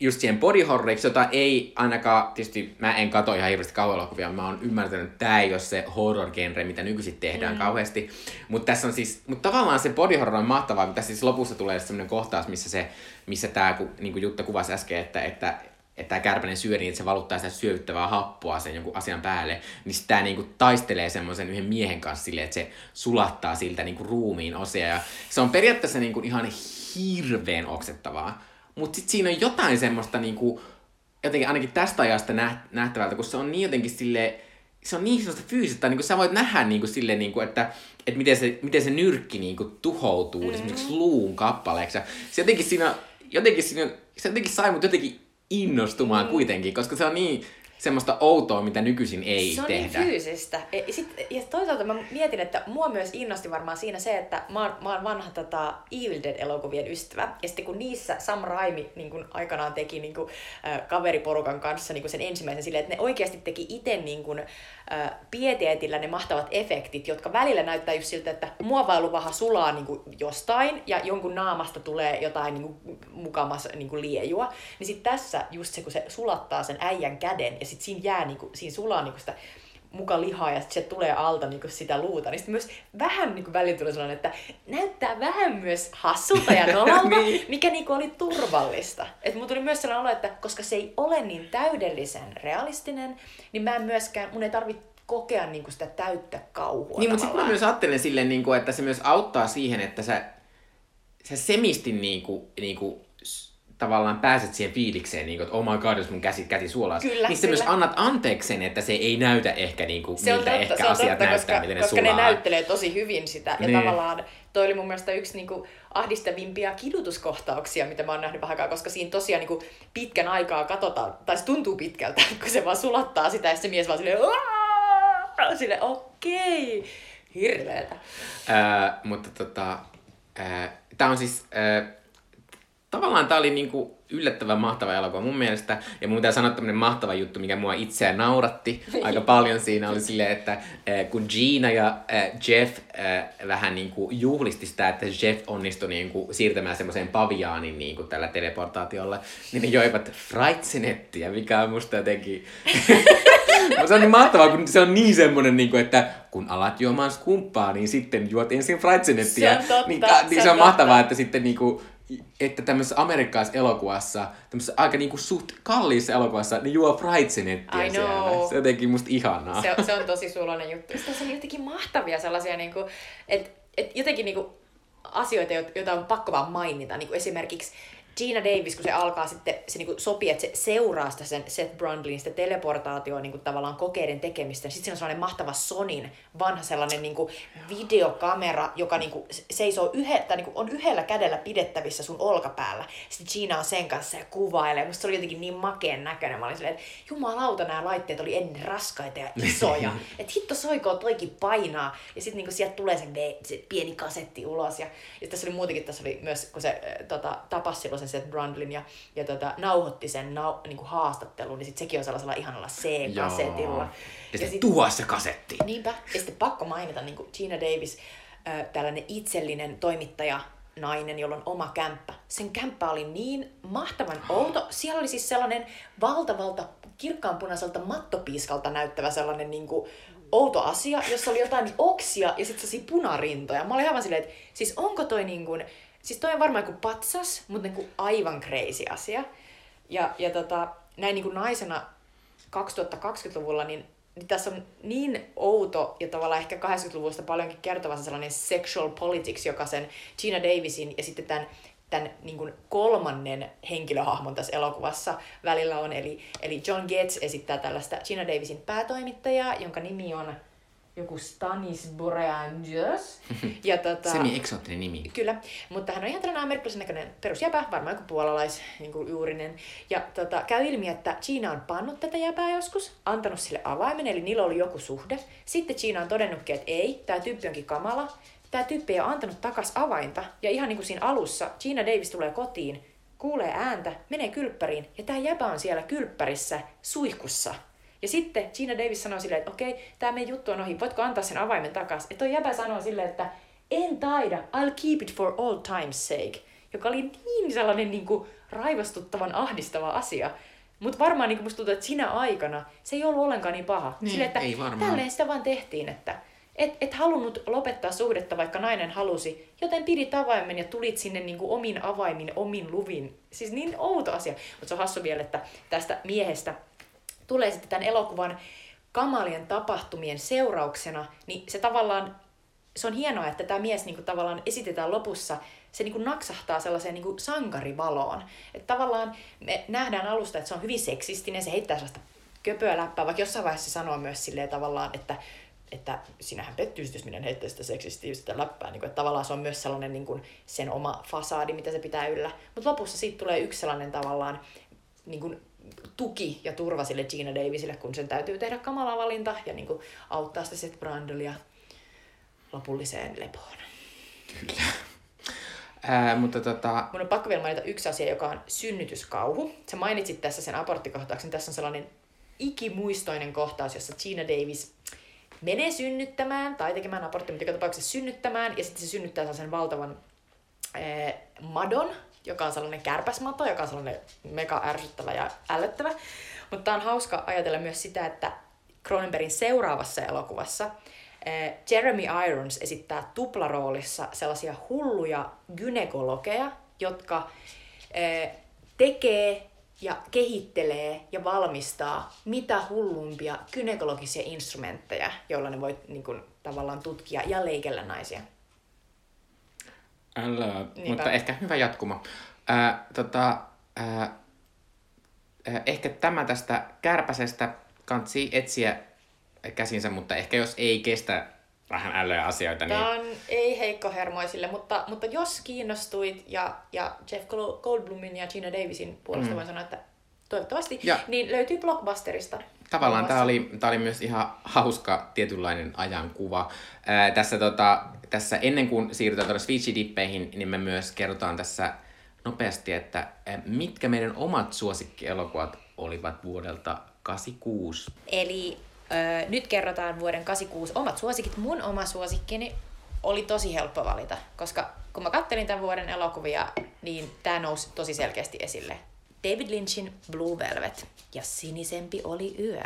Speaker 2: just siihen body horroriksi, jota ei ainakaan, tietysti mä en katso ihan hirveästi kauhuelokuvia, mä oon ymmärtänyt, että tämä ei ole se horror-genre, mitä nykyisin tehdään mm. kauheasti. Mutta tässä on siis, mutta tavallaan se body horror on mahtavaa, tässä siis lopussa tulee semmoinen kohtaus, missä se, missä tämä, niin kuin Jutta kuvasi äsken, että, että että tämä kärpänen syö niin, että se valuttaa sitä syövyttävää happoa sen jonkun asian päälle, niin sitten tämä niinku taistelee semmoisen yhden miehen kanssa silleen, että se sulattaa siltä niinku ruumiin osia. Ja se on periaatteessa niinku ihan hirveän oksettavaa. Mutta sitten siinä on jotain semmoista niinku, jotenkin ainakin tästä ajasta näht- nähtävältä, kun se on niin jotenkin sille se on niin semmoista fyysistä, niin kuin sä voit nähdä niin kuin silleen, niin kuin, että, että miten, se, miten se nyrkki niin kuin tuhoutuu mm-hmm. esimerkiksi luun kappaleeksi. Se jotenkin siinä, jotenkin siinä, se jotenkin sai mut jotenkin innostumaan mm. kuitenkin, koska se on niin semmoista outoa, mitä nykyisin ei
Speaker 1: se on
Speaker 2: tehdä.
Speaker 1: niin fyysistä. Ja, sit, ja toisaalta mä mietin, että mua myös innosti varmaan siinä se, että mä oon, mä oon vanha tota, Evil Dead-elokuvien ystävä. Ja sitten kun niissä Sam Raimi niin kun aikanaan teki niin kun, äh, kaveriporukan kanssa niin kun sen ensimmäisen silleen, että ne oikeasti teki itse niin kun, äh, pieteetillä ne mahtavat efektit, jotka välillä näyttää just siltä, että muovailuvaha sulaa niin kun jostain ja jonkun naamasta tulee jotain niin mukamas niin liejua. Niin sitten tässä just se, kun se sulattaa sen äijän käden ja sitten siinä jää, niin kun, siinä sulaa niin kun sitä muka lihaa ja se tulee alta niin sitä luuta, niin sitten myös vähän niin välillä tulee sellainen, että näyttää vähän myös hassulta ja nolalta,
Speaker 2: Niin.
Speaker 1: mikä niin oli turvallista. Et mulla tuli myös sellainen olo, että koska se ei ole niin täydellisen realistinen, niin mä en myöskään, mun ei tarvitse kokea niin sitä täyttä kauhua
Speaker 2: Niin, mutta sitten mä myös ajattelen silleen, niin kuin, että se myös auttaa siihen, että sä, sä semisti niin kuin, niin kuin, tavallaan pääset siihen fiilikseen, niin kuin, että oh my god, jos mun käsi, käsi suolaa.
Speaker 1: Kyllä,
Speaker 2: niin sä myös annat anteeksi sen, että se ei näytä ehkä niin kuin,
Speaker 1: se on
Speaker 2: miltä
Speaker 1: totta,
Speaker 2: ehkä
Speaker 1: se on
Speaker 2: asiat
Speaker 1: totta,
Speaker 2: näyttää,
Speaker 1: koska,
Speaker 2: miten ne
Speaker 1: koska
Speaker 2: sulaa.
Speaker 1: ne näyttelee tosi hyvin sitä. Ja
Speaker 2: Niin.
Speaker 1: tavallaan toi oli mun mielestä yksi niinku ahdistavimpia kidutuskohtauksia, mitä mä oon nähnyt vähän aikaa, koska siinä tosiaan niinku pitkän aikaa katsotaan, tai se tuntuu pitkältä, kun se vaan sulattaa sitä, ja se mies vaan silleen, "Aah!" silleen okei, hirveetä.
Speaker 2: Öö, mutta tota, öö, tää on siis, öö, tavallaan tää oli niinku yllättävän mahtava elokuva mun mielestä. Ja mun pitää sanoa tämmönen mahtava juttu, mikä mua itseään nauratti aika paljon siinä oli silleen, että öö, kun Gina ja öö, Jeff öö, vähän niinku juhlisti sitä, että Jeff onnistui niinku siirtämään semmoiseen paviaanin niinku tällä teleportaatiolla, niin ne joivat Frightsenettiä, mikä on musta jotenkin se on niin mahtavaa, kun se on niin semmonen, niin kuin, että kun alat juomaan skumppaa, niin sitten juot ensin Frightsenettiä.
Speaker 1: Se on totta,
Speaker 2: niin,
Speaker 1: se
Speaker 2: niin
Speaker 1: on
Speaker 2: se on mahtavaa, että sitten niinku, että tämmöisessä amerikkalaisessa elokuvassa, tämmöisessä aika niinku suht kalliissa elokuvassa, ne juo Frightsenettiä
Speaker 1: I
Speaker 2: siellä. Se on jotenkin musta ihanaa.
Speaker 1: Se, on- se on tosi suloinen juttu. Sitten se on jotenkin mahtavia sellaisia, niin kuin, että et jotenkin niin kuin, asioita, joita- on pakko vaan mainita. Niin kuin esimerkiksi Gina Davis, kun se alkaa sitten, se niinku sopii, että se seuraa sitä sen Seth Brundlin sitä teleportaatioon niinku tavallaan kokeiden tekemistä. Sitten siinä on sellainen mahtava Sonin vanha sellainen niinku videokamera, joka niinku seisoo yhe, tai niinku on yhdellä kädellä pidettävissä sun olkapäällä. Sitten Gina on sen kanssa ja kuvailee. Musta se oli jotenkin niin makeen näköinen. Mä olin silleen, että jumalauta nämä laitteet oli ennen raskaita ja isoja. että hitto soikoo toikin painaa. Ja sitten niinku sieltä tulee se, se pieni kasetti ulos. Ja, ja tässä oli muutenkin, tässä oli myös, kun se äh, tota, tapasi silloin sen Seth Brundlin ja, ja tota, nauhoitti sen nau, niinku haastattelun, niin sit sekin on sellaisella ihanalla C-kasetilla.
Speaker 2: Ja, ja sitten tuo se kasetti.
Speaker 1: Niinpä. Ja sitten pakko mainita niin kuin Gina Davis, äh, tällainen itsellinen toimittaja, nainen, jolla on oma kämppä. Sen kämppä oli niin mahtavan outo. Siellä oli siis sellainen valtavalta kirkkaanpunaiselta mattopiiskalta näyttävä sellainen niin kuin, outo asia, jossa oli jotain oksia ja sitten sellaisia punarintoja. Mä olin aivan silleen, että siis onko toi niin kuin, siis toi on varmaan joku patsas, mutta niin kuin aivan crazy asia. Ja, ja tota, näin niin kuin naisena 2020-luvulla, niin, niin tässä on niin outo ja tavallaan ehkä 80-luvusta paljonkin kertova sellainen sexual politics, joka sen Gina Davisin ja sitten tämän tämän niin kuin kolmannen henkilöhahmon tässä elokuvassa välillä on. Eli, eli John Getz esittää tällaista Gina Davisin päätoimittajaa, jonka nimi on joku Stanis Boreangios.
Speaker 2: Ja tota, Semi-eksoottinen nimi.
Speaker 1: Kyllä, mutta hän on ihan tällainen amerikkalaisen näköinen perusjäpä, varmaan joku puolalais niin kuin juurinen. Ja tota, käy ilmi, että Gina on pannut tätä jäpää joskus, antanut sille avaimen, eli niillä oli joku suhde. Sitten Gina on todennutkin, että ei, tämä tyyppi onkin kamala, tämä tyyppi ei ole antanut takas avainta. Ja ihan niin kuin siinä alussa, Gina Davis tulee kotiin, kuulee ääntä, menee kylppäriin ja tämä jäbä on siellä kylppärissä suihkussa. Ja sitten Gina Davis sanoo silleen, että okei, tämä meidän juttu on ohi, voitko antaa sen avaimen takas? Ja toi jäbä sanoo silleen, että en taida, I'll keep it for all time's sake. Joka oli niin sellainen niin kuin, raivostuttavan ahdistava asia. Mutta varmaan niin musta tuntuu, että sinä aikana se ei ollut ollenkaan niin paha.
Speaker 2: Niin, Sille, että ei varmaan.
Speaker 1: tälleen sitä vaan tehtiin, että et, et halunnut lopettaa suhdetta, vaikka nainen halusi, joten pidit avaimen ja tulit sinne niin kuin omin avaimin, omin luvin. Siis niin outo asia. Mutta se on hassu vielä, että tästä miehestä tulee sitten tämän elokuvan kamalien tapahtumien seurauksena, niin se tavallaan, se on hienoa, että tämä mies niin kuin tavallaan esitetään lopussa, se niin kuin naksahtaa sellaiseen niin kuin sankarivaloon. Että tavallaan me nähdään alusta, että se on hyvin seksistinen, se heittää sellaista köpöä läppää, vaikka jossain vaiheessa se sanoo myös silleen tavallaan, että että sinähän pettyisit, jos minä heittäisin sitä seksististä läppää. Niin kuin, että tavallaan se on myös sellainen niin kuin sen oma fasaadi, mitä se pitää yllä. Mutta lopussa siitä tulee yksi sellainen tavallaan niin kuin tuki ja turva sille Gina Davisille, kun sen täytyy tehdä kamala valinta ja niin kuin auttaa sitä Seth Brandelia lopulliseen lepoon.
Speaker 2: Kyllä. Ää, mutta tota...
Speaker 1: Mun on pakko vielä mainita yksi asia, joka on synnytyskauhu. Sä mainitsit tässä sen aborttikohtauksen. Tässä on sellainen ikimuistoinen kohtaus, jossa Gina Davis menee synnyttämään tai tekemään abortti, mutta joka tapauksessa synnyttämään ja sitten se synnyttää sellaisen valtavan ee, madon, joka on sellainen kärpäsmato, joka on sellainen mega ärsyttävä ja ällöttävä. Mutta on hauska ajatella myös sitä, että Cronenbergin seuraavassa elokuvassa Jeremy Irons esittää tuplaroolissa sellaisia hulluja gynekologeja, jotka tekee ja kehittelee ja valmistaa mitä hullumpia gynekologisia instrumentteja, joilla ne voi niin kuin, tavallaan tutkia ja leikellä naisia.
Speaker 2: Älä, mutta ehkä hyvä jatkuma. Ää, tota, ää, ehkä tämä tästä kärpäsestä kansi etsiä käsinsä, mutta ehkä jos ei kestä vähän ällöjä asioita.
Speaker 1: Niin... Tämä on ei heikkohermoisille, mutta, mutta jos kiinnostuit ja, ja Jeff Goldblumin ja Gina Davisin puolesta mm. voin sanoa, että toivottavasti, ja. niin löytyy Blockbusterista.
Speaker 2: Tavallaan tämä oli, tämä oli myös ihan hauska tietynlainen ajankuva. Ää, tässä, tota, tässä ennen kuin siirrytään tuonne Switchi-dippeihin, niin me myös kerrotaan tässä nopeasti, että mitkä meidän omat suosikkielokuvat olivat vuodelta 86.
Speaker 1: Eli Öö, nyt kerrotaan vuoden 86 omat suosikit. Mun oma suosikkini oli tosi helppo valita, koska kun mä kattelin tämän vuoden elokuvia, niin tämä nousi tosi selkeästi esille. David Lynchin Blue Velvet ja Sinisempi oli yö.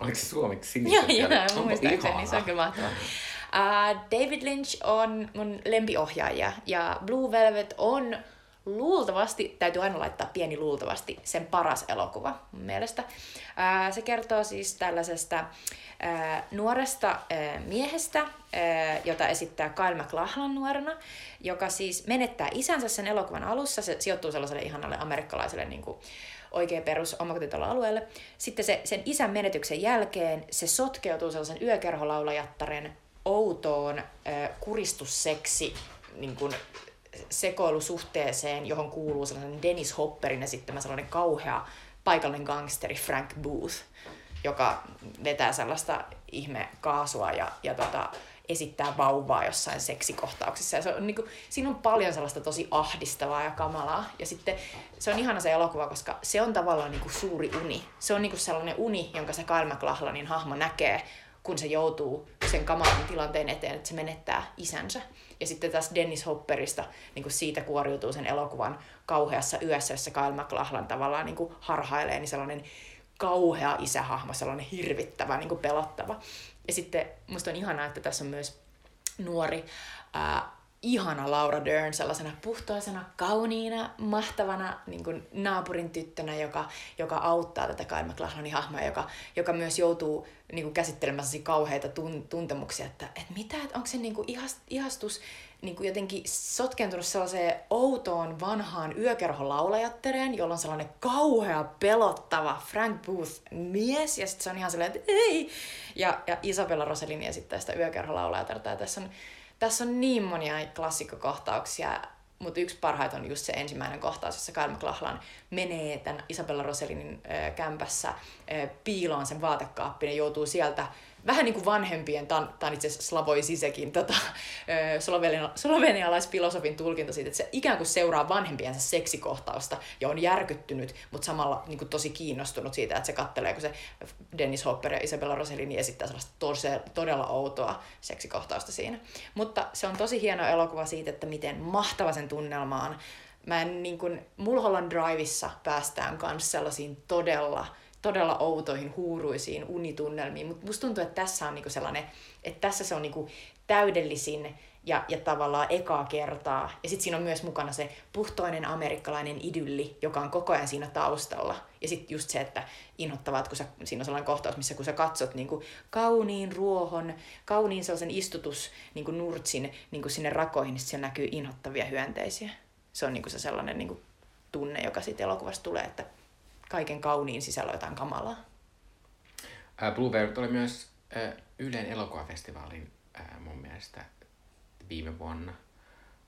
Speaker 2: Oliko se suomeksi sinisempi?
Speaker 1: joo, joo, muistaakseni, niin se on kyllä mahtavaa. Uh, David Lynch on mun lempiohjaaja ja Blue Velvet on luultavasti, täytyy aina laittaa pieni luultavasti, sen paras elokuva mun mielestä. Ää, se kertoo siis tällaisesta ää, nuoresta ää, miehestä, ää, jota esittää Kyle MacLachlan nuorena, joka siis menettää isänsä sen elokuvan alussa. Se sijoittuu sellaiselle ihanalle amerikkalaiselle niin kuin, oikein perus omakotitaloalueelle. Sitten se, sen isän menetyksen jälkeen se sotkeutuu sellaisen yökerholaulajattaren outoon äh, kuristusseksi niin kuin, sekoilusuhteeseen, johon kuuluu sellainen Dennis Hopperin esittämä sellainen kauhea paikallinen gangsteri Frank Booth, joka vetää sellaista ihme kaasua ja, ja tota, esittää vauvaa jossain seksikohtauksessa. Ja se on, niin kuin, siinä on paljon sellaista tosi ahdistavaa ja kamalaa. Ja sitten se on ihana se elokuva, koska se on tavallaan niin kuin suuri uni. Se on niin kuin sellainen uni, jonka se Kyle MacLachlanin hahmo näkee, kun se joutuu sen kamalan tilanteen eteen, että se menettää isänsä. Ja sitten tässä Dennis Hopperista niin kuin siitä kuoriutuu sen elokuvan kauheassa yössä, jossa Kyle MacLachlan tavallaan niin kuin harhailee, niin sellainen kauhea isähahmo, sellainen hirvittävä, niin kuin pelottava. Ja sitten musta on ihanaa, että tässä on myös nuori, ää, ihana Laura Dern sellaisena puhtoisena, kauniina, mahtavana niin kuin naapurin tyttönä, joka, joka auttaa tätä Kyle MacLachlanin hahmoa, joka, joka myös joutuu niin kuin käsittelemään kauheita tun, tuntemuksia, että, että mitä, että onko se niin kuin ihastus niin kuin jotenkin sotkentunut sellaiseen outoon vanhaan yökerholaulajattereen, jolla on sellainen kauhea, pelottava Frank Booth mies, ja sitten se on ihan sellainen, että ei! Ja, ja Isabella Rossellini esittää sitä yökerholaulajatterta, ja tässä on, tässä on niin monia klassikkokohtauksia, mutta yksi parhaita on just se ensimmäinen kohtaus, jossa Kyle MacLachlan menee tämän Isabella Rossellinin äh, kämpässä piiloon sen vaatekaappiin ja joutuu sieltä vähän niin kuin vanhempien, tämä on itse asiassa Slavoj Sisekin tota, slovenia, slovenialaisfilosofin tulkinta siitä, että se ikään kuin seuraa vanhempiensa seksikohtausta ja on järkyttynyt, mutta samalla niin kuin tosi kiinnostunut siitä, että se kattelee, kun se Dennis Hopper ja Isabella Rossellini esittää sellaista tose, todella outoa seksikohtausta siinä. Mutta se on tosi hieno elokuva siitä, että miten mahtava sen tunnelma on. Mä en, niin kuin, Mulholland Driveissa päästään kanssa sellaisiin todella todella outoihin, huuruisiin unitunnelmiin, mutta musta tuntuu, että tässä on niinku sellainen, että tässä se on niinku täydellisin ja, ja tavallaan ekaa kertaa. Ja sitten siinä on myös mukana se puhtoinen amerikkalainen idylli, joka on koko ajan siinä taustalla. Ja sitten just se, että inhottavaa, että kun sä, siinä on sellainen kohtaus, missä kun sä katsot niin kuin kauniin ruohon, kauniin sellaisen istutus niin kuin nurtsin niin kuin sinne rakoihin, niin siellä näkyy inhottavia hyönteisiä. Se on niin kuin se sellainen niin kuin tunne, joka siitä elokuvasta tulee, että kaiken kauniin sisällä jotain kamalaa.
Speaker 2: Blue Velvet oli myös Ylen elokuvafestivaalin mun mielestä viime vuonna.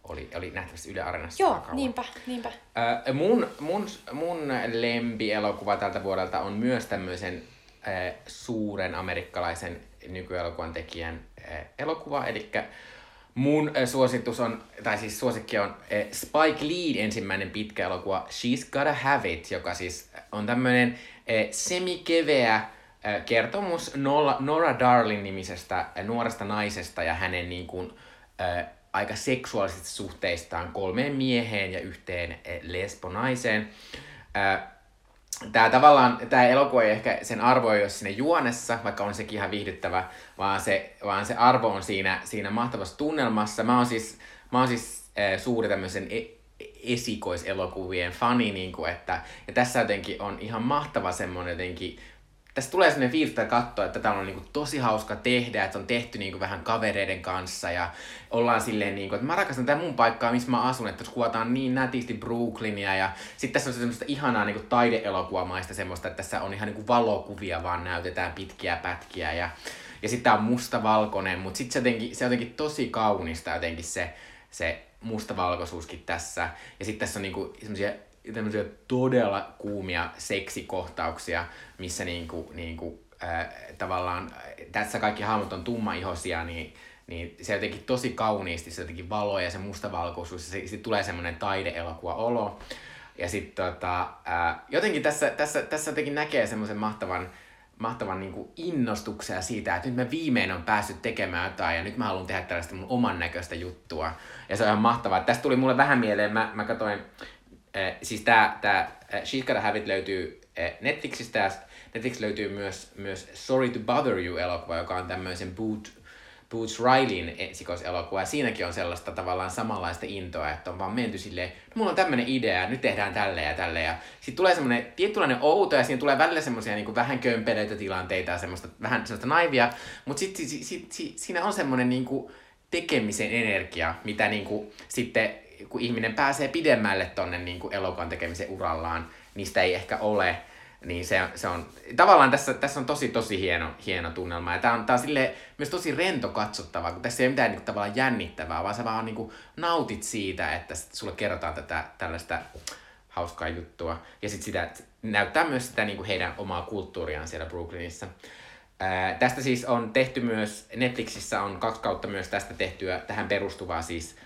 Speaker 2: Oli, oli nähtävästi Yle Areenassa.
Speaker 1: Joo, niinpä, niinpä.
Speaker 2: mun, mun, mun lempielokuva tältä vuodelta on myös tämmöisen suuren amerikkalaisen nykyelokuvan tekijän elokuva, eli Mun äh, suositus on, tai siis suosikki on äh, Spike Lee ensimmäinen pitkä elokuva She's Gotta Have It, joka siis on tämmönen äh, semikeveä kertomus Nora Darling nimisestä nuoresta naisesta ja hänen niin kuin, aika seksuaalisista suhteistaan kolmeen mieheen ja yhteen lesbonaiseen. Tämä tavallaan, tämä elokuva ei ehkä sen arvo ei ole siinä juonessa, vaikka on sekin ihan viihdyttävä, vaan se, vaan se arvo on siinä, siinä mahtavassa tunnelmassa. Mä oon siis, mä oon siis äh, suuri tämmöisen e- esikoiselokuvien fani, niin kuin, että, ja tässä jotenkin on ihan mahtava semmoinen jotenkin tässä tulee sellainen fiilis, että katsoa, että tämä on niin kuin tosi hauska tehdä, että on tehty niin kuin vähän kavereiden kanssa ja ollaan silleen, niin kuin, että mä rakastan tätä mun paikkaa, missä mä asun, että kuvataan niin nätisti Brooklynia ja sitten tässä on semmoista ihanaa niin kuin taideelokuvamaista semmoista, että tässä on ihan niin kuin valokuvia vaan näytetään pitkiä pätkiä ja, ja sitten tämä on mustavalkoinen, mutta sitten se, jotenkin, se jotenkin tosi kaunista jotenkin se, se mustavalkoisuuskin tässä. Ja sitten tässä on niinku semmoisia tämmöisiä todella kuumia seksikohtauksia, missä niinku, niinku, äh, tavallaan tässä kaikki hahmot on tummaihosia, niin, niin se jotenkin tosi kauniisti, se jotenkin valo ja se mustavalkoisuus, ja sitten tulee semmoinen taideelokuva olo. Ja sitten tota, äh, jotenkin tässä, tässä, tässä jotenkin näkee semmoisen mahtavan, mahtavan niin innostuksen siitä, että nyt mä viimein on päässyt tekemään jotain ja nyt mä haluan tehdä tällaista mun oman näköistä juttua. Ja se on ihan mahtavaa. Tästä tuli mulle vähän mieleen, mä, mä katsoin äh, siis tää, tää äh, She's Gotta Have It löytyy äh, Netflixistä Netflix löytyy myös, myös Sorry to Bother You-elokuva, joka on tämmöisen boot, Boots Rileyn esikoiselokuva, ja siinäkin on sellaista tavallaan samanlaista intoa, että on vaan menty silleen, no mulla on tämmönen idea, nyt tehdään tälle ja tälle, ja sitten tulee semmoinen tietynlainen outo, ja siinä tulee välillä semmoisia niin vähän kömpeleitä tilanteita ja semmoista vähän semmoista naivia, mutta sitten si, si, si, siinä on semmoinen niin tekemisen energia, mitä niin kuin, sitten kun ihminen pääsee pidemmälle tonne niin kuin elokuvan tekemisen urallaan, niistä ei ehkä ole. Niin se, se on, tavallaan tässä, tässä on tosi tosi hieno, hieno tunnelma. Ja tää on, tää on sille, myös tosi rento katsottavaa, kun tässä ei ole mitään niin tavallaan jännittävää, vaan sä vaan niin kuin, nautit siitä, että sulle kerrotaan tätä tällaista hauskaa juttua. Ja sitten sitä näyttää myös sitä niin kuin heidän omaa kulttuuriaan siellä Brooklynissa. Ää, tästä siis on tehty myös, Netflixissä on kaksi kautta myös tästä tehtyä, tähän perustuvaa siis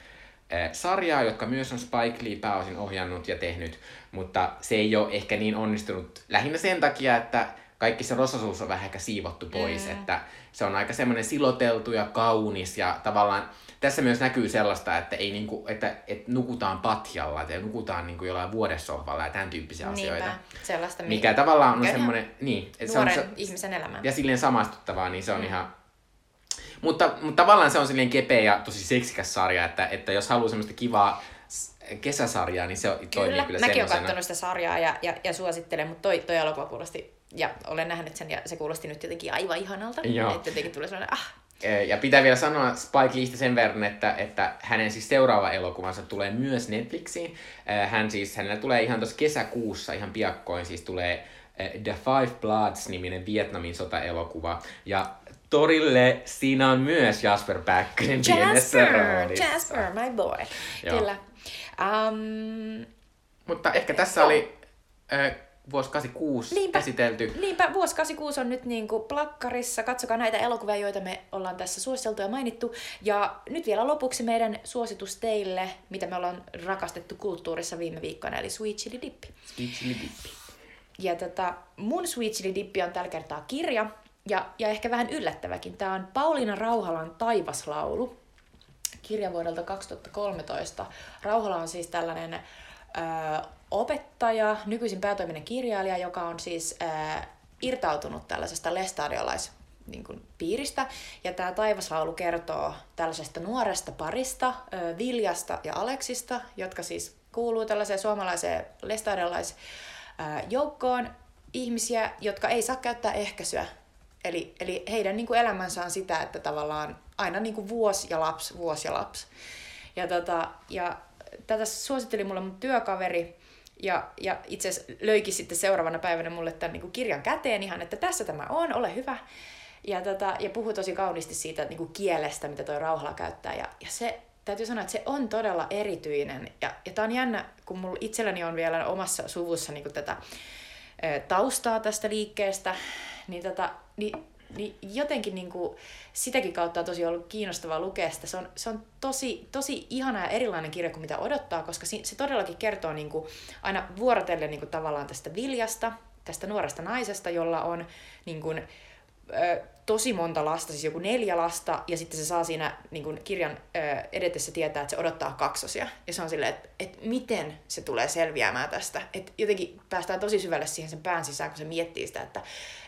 Speaker 2: sarjaa, jotka myös on Spike Lee pääosin ohjannut ja tehnyt, mutta se ei ole ehkä niin onnistunut lähinnä sen takia, että kaikki se rososuus on vähän ehkä siivottu pois, mm. että se on aika semmoinen siloteltu ja kaunis ja tavallaan tässä myös näkyy sellaista, että, ei niinku, että, että nukutaan patjalla, että nukutaan niinku jollain vuodessohvalla ja tämän tyyppisiä Niinpä. asioita.
Speaker 1: sellaista,
Speaker 2: mikä tavallaan on semmoinen... Niin,
Speaker 1: että se on, ihmisen elämä.
Speaker 2: Ja silleen samastuttavaa, niin se on mm. ihan mutta, mutta tavallaan se on silleen kepeä ja tosi seksikäs sarja, että, että jos haluaa semmoista kivaa kesäsarjaa, niin se
Speaker 1: kyllä,
Speaker 2: toimii kyllä
Speaker 1: Mäkin olen katsonut sitä sarjaa ja, ja, ja suosittelen, mutta toi, toi elokuva kuulosti, ja olen nähnyt sen ja se kuulosti nyt jotenkin aivan ihanalta. Joo. Että jotenkin tulee sellainen, ah,
Speaker 2: ja pitää vielä sanoa Spike Leeistä sen verran, että, että hänen siis seuraava elokuvansa tulee myös Netflixiin. Hän siis, hänellä tulee ihan tuossa kesäkuussa ihan piakkoin, siis tulee The Five Bloods-niminen Vietnamin sota-elokuva. Ja torille siinä on myös Jasper Päkkönen
Speaker 1: Jasper, Jasper, my boy. Joo. Kyllä. Um,
Speaker 2: Mutta ehkä tässä no. oli äh, vuosi 86 niinpä, käsitelty.
Speaker 1: Niinpä, vuosi 86 on nyt niin kuin plakkarissa. Katsokaa näitä elokuvia, joita me ollaan tässä suositeltu ja mainittu. Ja nyt vielä lopuksi meidän suositus teille, mitä me ollaan rakastettu kulttuurissa viime viikkoina, eli Sweet Chili Dippi.
Speaker 2: Sweet Chili Dippi.
Speaker 1: Ja tota, mun Sweet Chili Dippi on tällä kertaa kirja, ja, ja ehkä vähän yllättäväkin. Tämä on Pauliina Rauhalan Taivaslaulu, kirja vuodelta 2013. Rauhala on siis tällainen ö, opettaja, nykyisin päätoiminen kirjailija, joka on siis ö, irtautunut tällaisesta lestadiolais niin kuin, piiristä. Ja tämä Taivaslaulu kertoo tällaisesta nuoresta parista, ö, Viljasta ja Aleksista, jotka siis kuuluu tällaiseen suomalaiseen lestadiolaisjoukkoon ihmisiä, jotka ei saa käyttää ehkäisyä Eli, eli heidän niin kuin elämänsä on sitä, että tavallaan aina niin kuin vuosi ja lapsi, vuosi ja lapsi. Ja, tota, ja tätä suositteli mulle mun työkaveri, ja, ja itse asiassa löikin sitten seuraavana päivänä mulle tämän niin kuin kirjan käteen ihan, että tässä tämä on, ole hyvä. Ja, tota, ja puhui tosi kauniisti siitä niin kuin kielestä, mitä toi Rauhala käyttää. Ja, ja se, täytyy sanoa, että se on todella erityinen. Ja, ja tämä on jännä, kun mulla itselläni on vielä omassa suvussa niin tätä taustaa tästä liikkeestä, niin, tota, niin, niin jotenkin niin kuin, sitäkin kautta on tosi ollut kiinnostavaa lukea sitä. Se on, se on tosi, tosi ihana ja erilainen kirja kuin mitä odottaa, koska se todellakin kertoo niin kuin, aina vuorotellen niin kuin, tavallaan tästä Viljasta, tästä nuoresta naisesta, jolla on niin kuin, tosi monta lasta, siis joku neljä lasta, ja sitten se saa siinä niin kuin kirjan ö, edetessä tietää, että se odottaa kaksosia. Ja se on silleen, että, että miten se tulee selviämään tästä. Että jotenkin päästään tosi syvälle siihen sen pään sisään, kun se miettii sitä, että,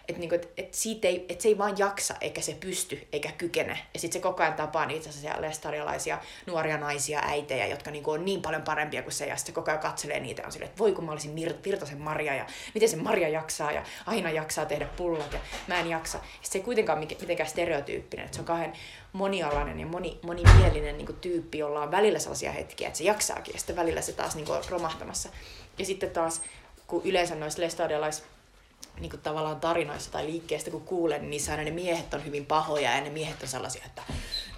Speaker 1: että, niin kuin, että, että, siitä ei, että se ei vaan jaksa, eikä se pysty, eikä kykene. Ja sitten se koko ajan tapaa niitä lestarialaisia nuoria naisia, äitejä, jotka niin kuin on niin paljon parempia kuin se, ja sitten koko ajan katselee niitä on silleen, että voi kun mä olisin Mir- Virtasen Maria, ja miten se Maria jaksaa, ja aina jaksaa tehdä pullot, ja mä en jaksa. Ja se ei kuitenkaan mitenkään stereotyyppinen, että se on kahden monialainen ja moni, monimielinen niin kuin, tyyppi, jolla on välillä sellaisia hetkiä, että se jaksaakin, ja sitten välillä se taas niin kuin, romahtamassa. Ja sitten taas, kun yleensä noissa lestadialais niin kuin tavallaan tarinoissa tai liikkeestä kun kuulen, niin aina ne miehet on hyvin pahoja ja ne miehet on sellaisia, että,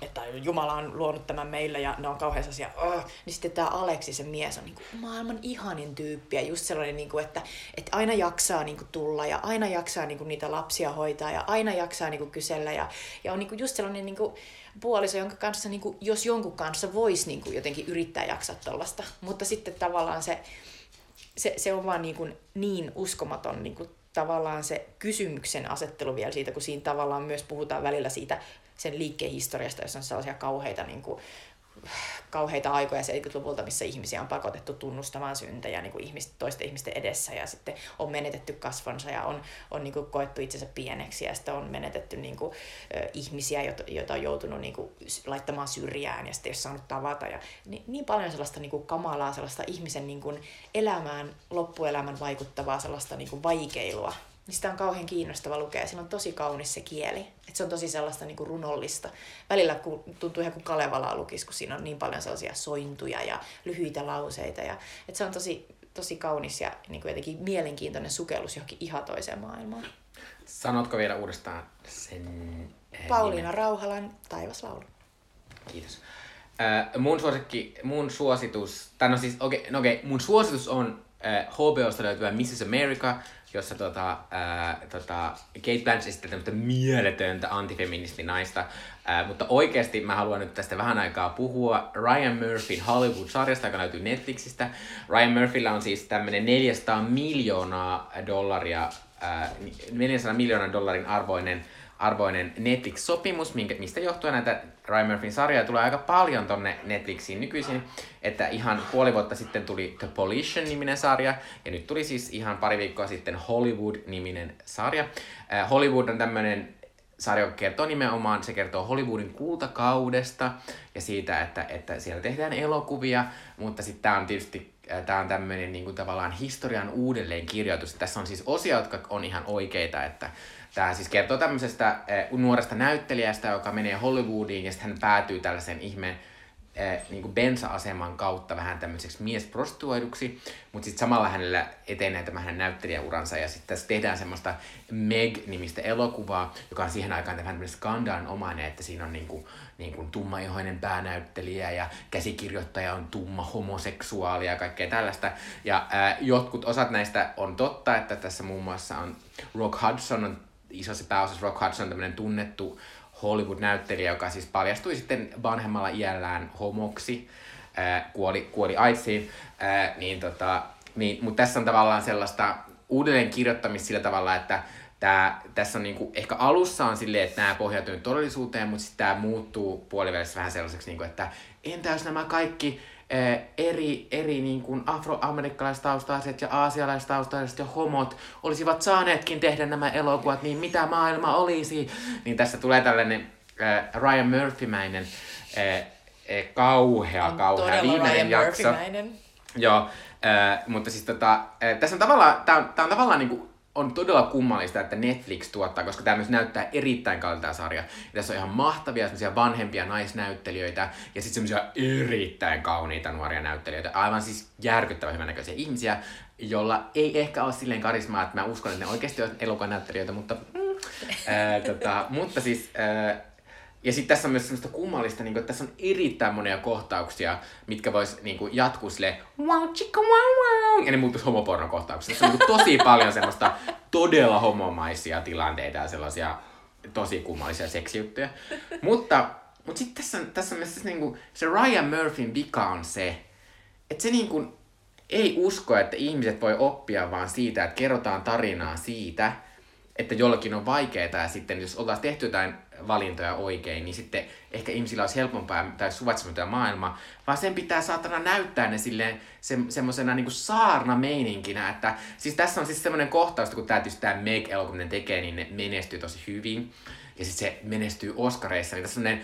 Speaker 1: että Jumala on luonut tämän meille ja ne on kauhean sellaisia, oh. niin sitten tämä Aleksi, se mies, on niin kuin maailman ihanin tyyppi ja just sellainen, niin kuin, että, että aina jaksaa niin kuin tulla ja aina jaksaa niin kuin niitä lapsia hoitaa ja aina jaksaa niin kuin kysellä ja, ja on niin kuin just sellainen niin kuin puoliso, jonka kanssa, niin kuin, jos jonkun kanssa voisi niin kuin jotenkin yrittää jaksaa tuollaista, mutta sitten tavallaan se, se, se on vaan niin, kuin niin uskomaton niin kuin tavallaan se kysymyksen asettelu vielä siitä, kun siinä tavallaan myös puhutaan välillä siitä sen liikkeen historiasta, jossa on sellaisia kauheita niin kuin, kauheita aikoja 70-luvulta, missä ihmisiä on pakotettu tunnustamaan syntejä niin kuin ihmisten, toisten ihmisten edessä ja sitten on menetetty kasvonsa ja on, on niin kuin koettu itsensä pieneksi ja sitten on menetetty niin kuin, ö, ihmisiä, joita on joutunut niin kuin, laittamaan syrjään ja sitten ei ole saanut tavata. Ja niin, niin paljon sellaista niin kuin, kamalaa, sellaista ihmisen niin kuin, elämään, loppuelämän vaikuttavaa sellaista niin kuin, vaikeilua niin sitä on kauhean kiinnostava lukea. Sillä on tosi kaunis se kieli. Et se on tosi sellaista niin kuin runollista. Välillä kun, tuntuu ihan kuin Kalevalaa lukisi, kun siinä on niin paljon sellaisia sointuja ja lyhyitä lauseita. Ja, et se on tosi, tosi kaunis ja niin kuin jotenkin mielenkiintoinen sukellus johonkin ihan toiseen maailmaan.
Speaker 2: Sanotko vielä uudestaan sen
Speaker 1: Pauliina nimen? Rauhalan Taivaslaulu.
Speaker 2: Kiitos. Äh, mun, suosikki, mun suositus, tai no siis, okei, okay, no okay, mun suositus on äh, HBOsta löytyvä Mrs. America, jossa tota, ää, tota, Kate Blanchett sitten tämmöistä mieletöntä antifeministinaista. Mutta oikeasti mä haluan nyt tästä vähän aikaa puhua Ryan Murphyn Hollywood-sarjasta, joka löytyy Netflixistä. Ryan Murphyllä on siis tämmöinen 400 miljoonaa dollaria, ää, 400 miljoonan dollarin arvoinen arvoinen Netflix-sopimus, minkä, mistä johtuen näitä Ryan Murphyn sarjoja tulee aika paljon tonne Netflixiin nykyisin, että ihan puoli vuotta sitten tuli The Polition-niminen sarja, ja nyt tuli siis ihan pari viikkoa sitten Hollywood-niminen sarja. Äh, Hollywood on tämmöinen sarja, joka kertoo nimenomaan, se kertoo Hollywoodin kultakaudesta ja siitä, että, että siellä tehdään elokuvia, mutta sitten tämä on tietysti äh, tämä on tämmöinen niin kuin tavallaan historian uudelleenkirjoitus. Tässä on siis osia, jotka on ihan oikeita, että Tämä siis kertoo tämmöisestä eh, nuoresta näyttelijästä, joka menee Hollywoodiin ja sitten hän päätyy tällaisen ihmeen eh, niin bensa-aseman kautta vähän tämmöiseksi miesprostituoiduksi, mutta sitten samalla hänellä etenee tämä hänen näyttelijäuransa ja sitten tässä tehdään semmoista Meg-nimistä elokuvaa, joka on siihen aikaan vähän skandaalin omainen, että siinä on niin kuin, niin kuin tummaihoinen päänäyttelijä ja käsikirjoittaja on tumma homoseksuaali ja kaikkea tällaista. Ja ää, jotkut osat näistä on totta, että tässä muun muassa on Rock Hudson on isossa pääosassa Rock Hudson tämmöinen tunnettu Hollywood-näyttelijä, joka siis paljastui sitten vanhemmalla iällään homoksi, kuoli, kuoli AIDSiin, niin tota, niin, mutta tässä on tavallaan sellaista uudelleen kirjoittamista sillä tavalla, että tää, tässä on niinku, ehkä alussa on silleen, että nämä pohjautuu todellisuuteen, mutta sitten tämä muuttuu puolivälissä vähän sellaiseksi, niinku, että entä jos nämä kaikki eri, eri niin kuin afroamerikkalaistaustaiset ja aasialaistaustaiset ja homot olisivat saaneetkin tehdä nämä elokuvat, niin mitä maailma olisi? Niin tässä tulee tällainen äh, Ryan Murphy-mäinen äh, äh, kauhea, on kauhea viimeinen Ryan jakso. Joo, äh, mutta siis tota, äh, tässä on tavallaan, tää on, tää on tavallaan niinku on todella kummallista, että Netflix tuottaa, koska tämä myös näyttää erittäin kalta sarja. Ja tässä on ihan mahtavia semmoisia vanhempia naisnäyttelijöitä ja sitten semmoisia erittäin kauniita nuoria näyttelijöitä. Aivan siis järkyttävän hyvän näköisiä ihmisiä, jolla ei ehkä ole silleen karismaa, että mä uskon, että ne oikeasti on elokuvanäyttelijöitä, mutta, mm, ää, tota, mutta siis ää, ja sitten tässä on myös semmoista kummallista, niin kuin, että tässä on erittäin monia kohtauksia, mitkä vois niin kuin, jatkuu sille wow, chicka, wow, wow, ja ne muuttuisi homopornokohtauksiksi. Tässä on niin kuin, tosi paljon semmoista todella homomaisia tilanteita ja sellaisia tosi kummallisia seksijuttuja. mutta mutta sitten tässä on, tässä on myös niin kuin, se Ryan Murphyn vika on se, että se niin kuin, ei usko, että ihmiset voi oppia vaan siitä, että kerrotaan tarinaa siitä, että jollakin on vaikeaa ja sitten jos oltaisiin tehty jotain valintoja oikein, niin sitten ehkä ihmisillä olisi helpompaa tai suvaitsematon maailma, vaan sen pitää saatana näyttää ne silleen se, semmoisena niin saarna meininkinä, että siis tässä on siis semmoinen kohtaus, kun tämä tämä Meg-elokuva tekee, niin ne menestyy tosi hyvin, ja sitten se menestyy Oscareissa, niin tässä on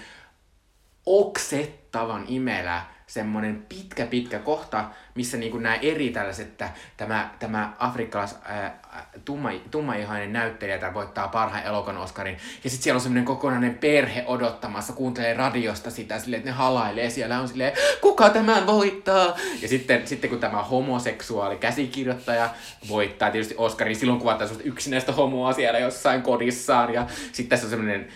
Speaker 2: oksettavan imelä semmoinen pitkä pitkä kohta, missä niin nämä eri tällaiset, että tämä, tämä afrikkalais tumma, tummaihainen näyttelijä tämä voittaa parhaan elokuvan Oscarin. Ja sitten siellä on semmoinen kokonainen perhe odottamassa, kuuntelee radiosta sitä silleen, että ne halailee siellä on silleen, kuka tämän voittaa? Ja sitten, sitten kun tämä homoseksuaali käsikirjoittaja voittaa tietysti Oscarin, silloin kuvataan semmoista yksinäistä homoa siellä jossain kodissaan. Ja sitten tässä on semmoinen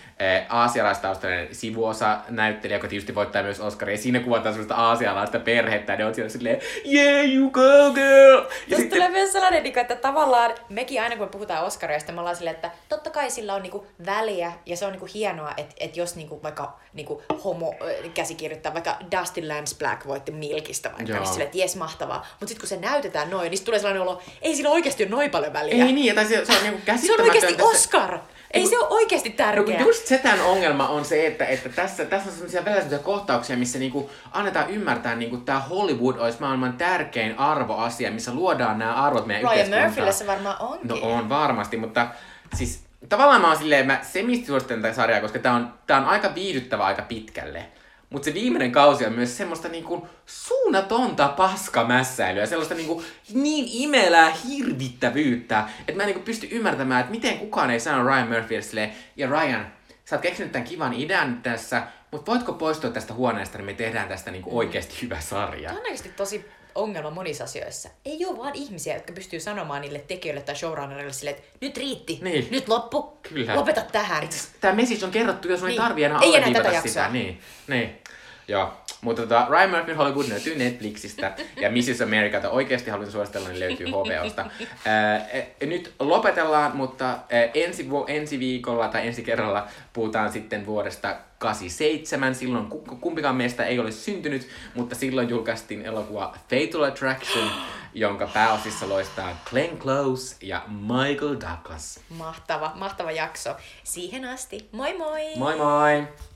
Speaker 2: aasialaistaustainen sivuosa näyttelijä, joka tietysti voittaa myös Oscarin. Ja siinä kuvataan semmoista aasialaista perhettä, ja ne on siellä silleen, yeah, you go girl! Ja
Speaker 1: sitten... tulee myös sellainen, niinku, että tavallaan mekin aina kun me puhutaan Oscarista, me ollaan silleen, että totta kai sillä on niinku väliä, ja se on niinku hienoa, että, että jos niinku vaikka niinku homo käsikirjoittaa, vaikka Dustin Lance Black voitti Milkistä vaikka, niin Joo. niin silleen, että jes, mahtavaa. Mutta sitten kun se näytetään noin, niin tulee sellainen olo, ei sillä oikeasti ole noin paljon väliä.
Speaker 2: Ei niin, tai se, se on niinku
Speaker 1: Se on oikeasti Oscar! Ei se ole oikeasti
Speaker 2: No,
Speaker 1: tärkeää.
Speaker 2: kun just se tämän ongelma on se, että, että tässä, tässä on sellaisia välillä sellaisia kohtauksia, missä niinku annetaan ymmärtää, niinku tämä Hollywood olisi maailman tärkein arvoasia, missä luodaan nämä arvot meidän
Speaker 1: Ryan
Speaker 2: yhteiskuntaan.
Speaker 1: Murphylle se varmaan onkin.
Speaker 2: No on varmasti, mutta siis tavallaan mä oon silleen, mä semisti suosittelen tätä sarjaa, koska tää on, tää on aika viihdyttävä aika pitkälle. Mutta se viimeinen kausi on myös semmoista niinku suunnatonta paskamässäilyä, sellaista niinku niin imelää hirvittävyyttä, että mä en niinku pysty ymmärtämään, että miten kukaan ei sano Ryan Murphylle ja Ryan, sä oot keksinyt tämän kivan nyt tässä, mutta voitko poistua tästä huoneesta, niin me tehdään tästä niinku oikeasti hyvä sarja.
Speaker 1: Tämä on oikeasti tosi ongelma monissa asioissa. Ei ole vaan ihmisiä, jotka pystyy sanomaan niille tekijöille tai showrunnerille silleen, että nyt riitti,
Speaker 2: Niin.
Speaker 1: nyt loppu,
Speaker 2: Kyllä.
Speaker 1: lopeta tähän.
Speaker 2: Tämä message on kerrottu, jos sun ei
Speaker 1: Niin.
Speaker 2: tarvii enää
Speaker 1: Ei enää tätä
Speaker 2: sitä.
Speaker 1: jaksoa.
Speaker 2: Niin, niin. Joo. Mutta tota, Ryan Murphy Hollywood löytyy Netflixistä ja Mrs. Americata oikeasti haluan suositella, niin löytyy HBOsta. Ää, e, nyt lopetellaan, mutta ää, ensi, vu- ensi viikolla tai ensi kerralla puhutaan sitten vuodesta 87. Silloin ku- kumpikaan meistä ei ole syntynyt, mutta silloin julkaistiin elokuva Fatal Attraction, jonka pääosissa loistaa Glenn Close ja Michael Douglas.
Speaker 1: Mahtava, mahtava jakso. Siihen asti. Moi moi!
Speaker 2: Moi moi!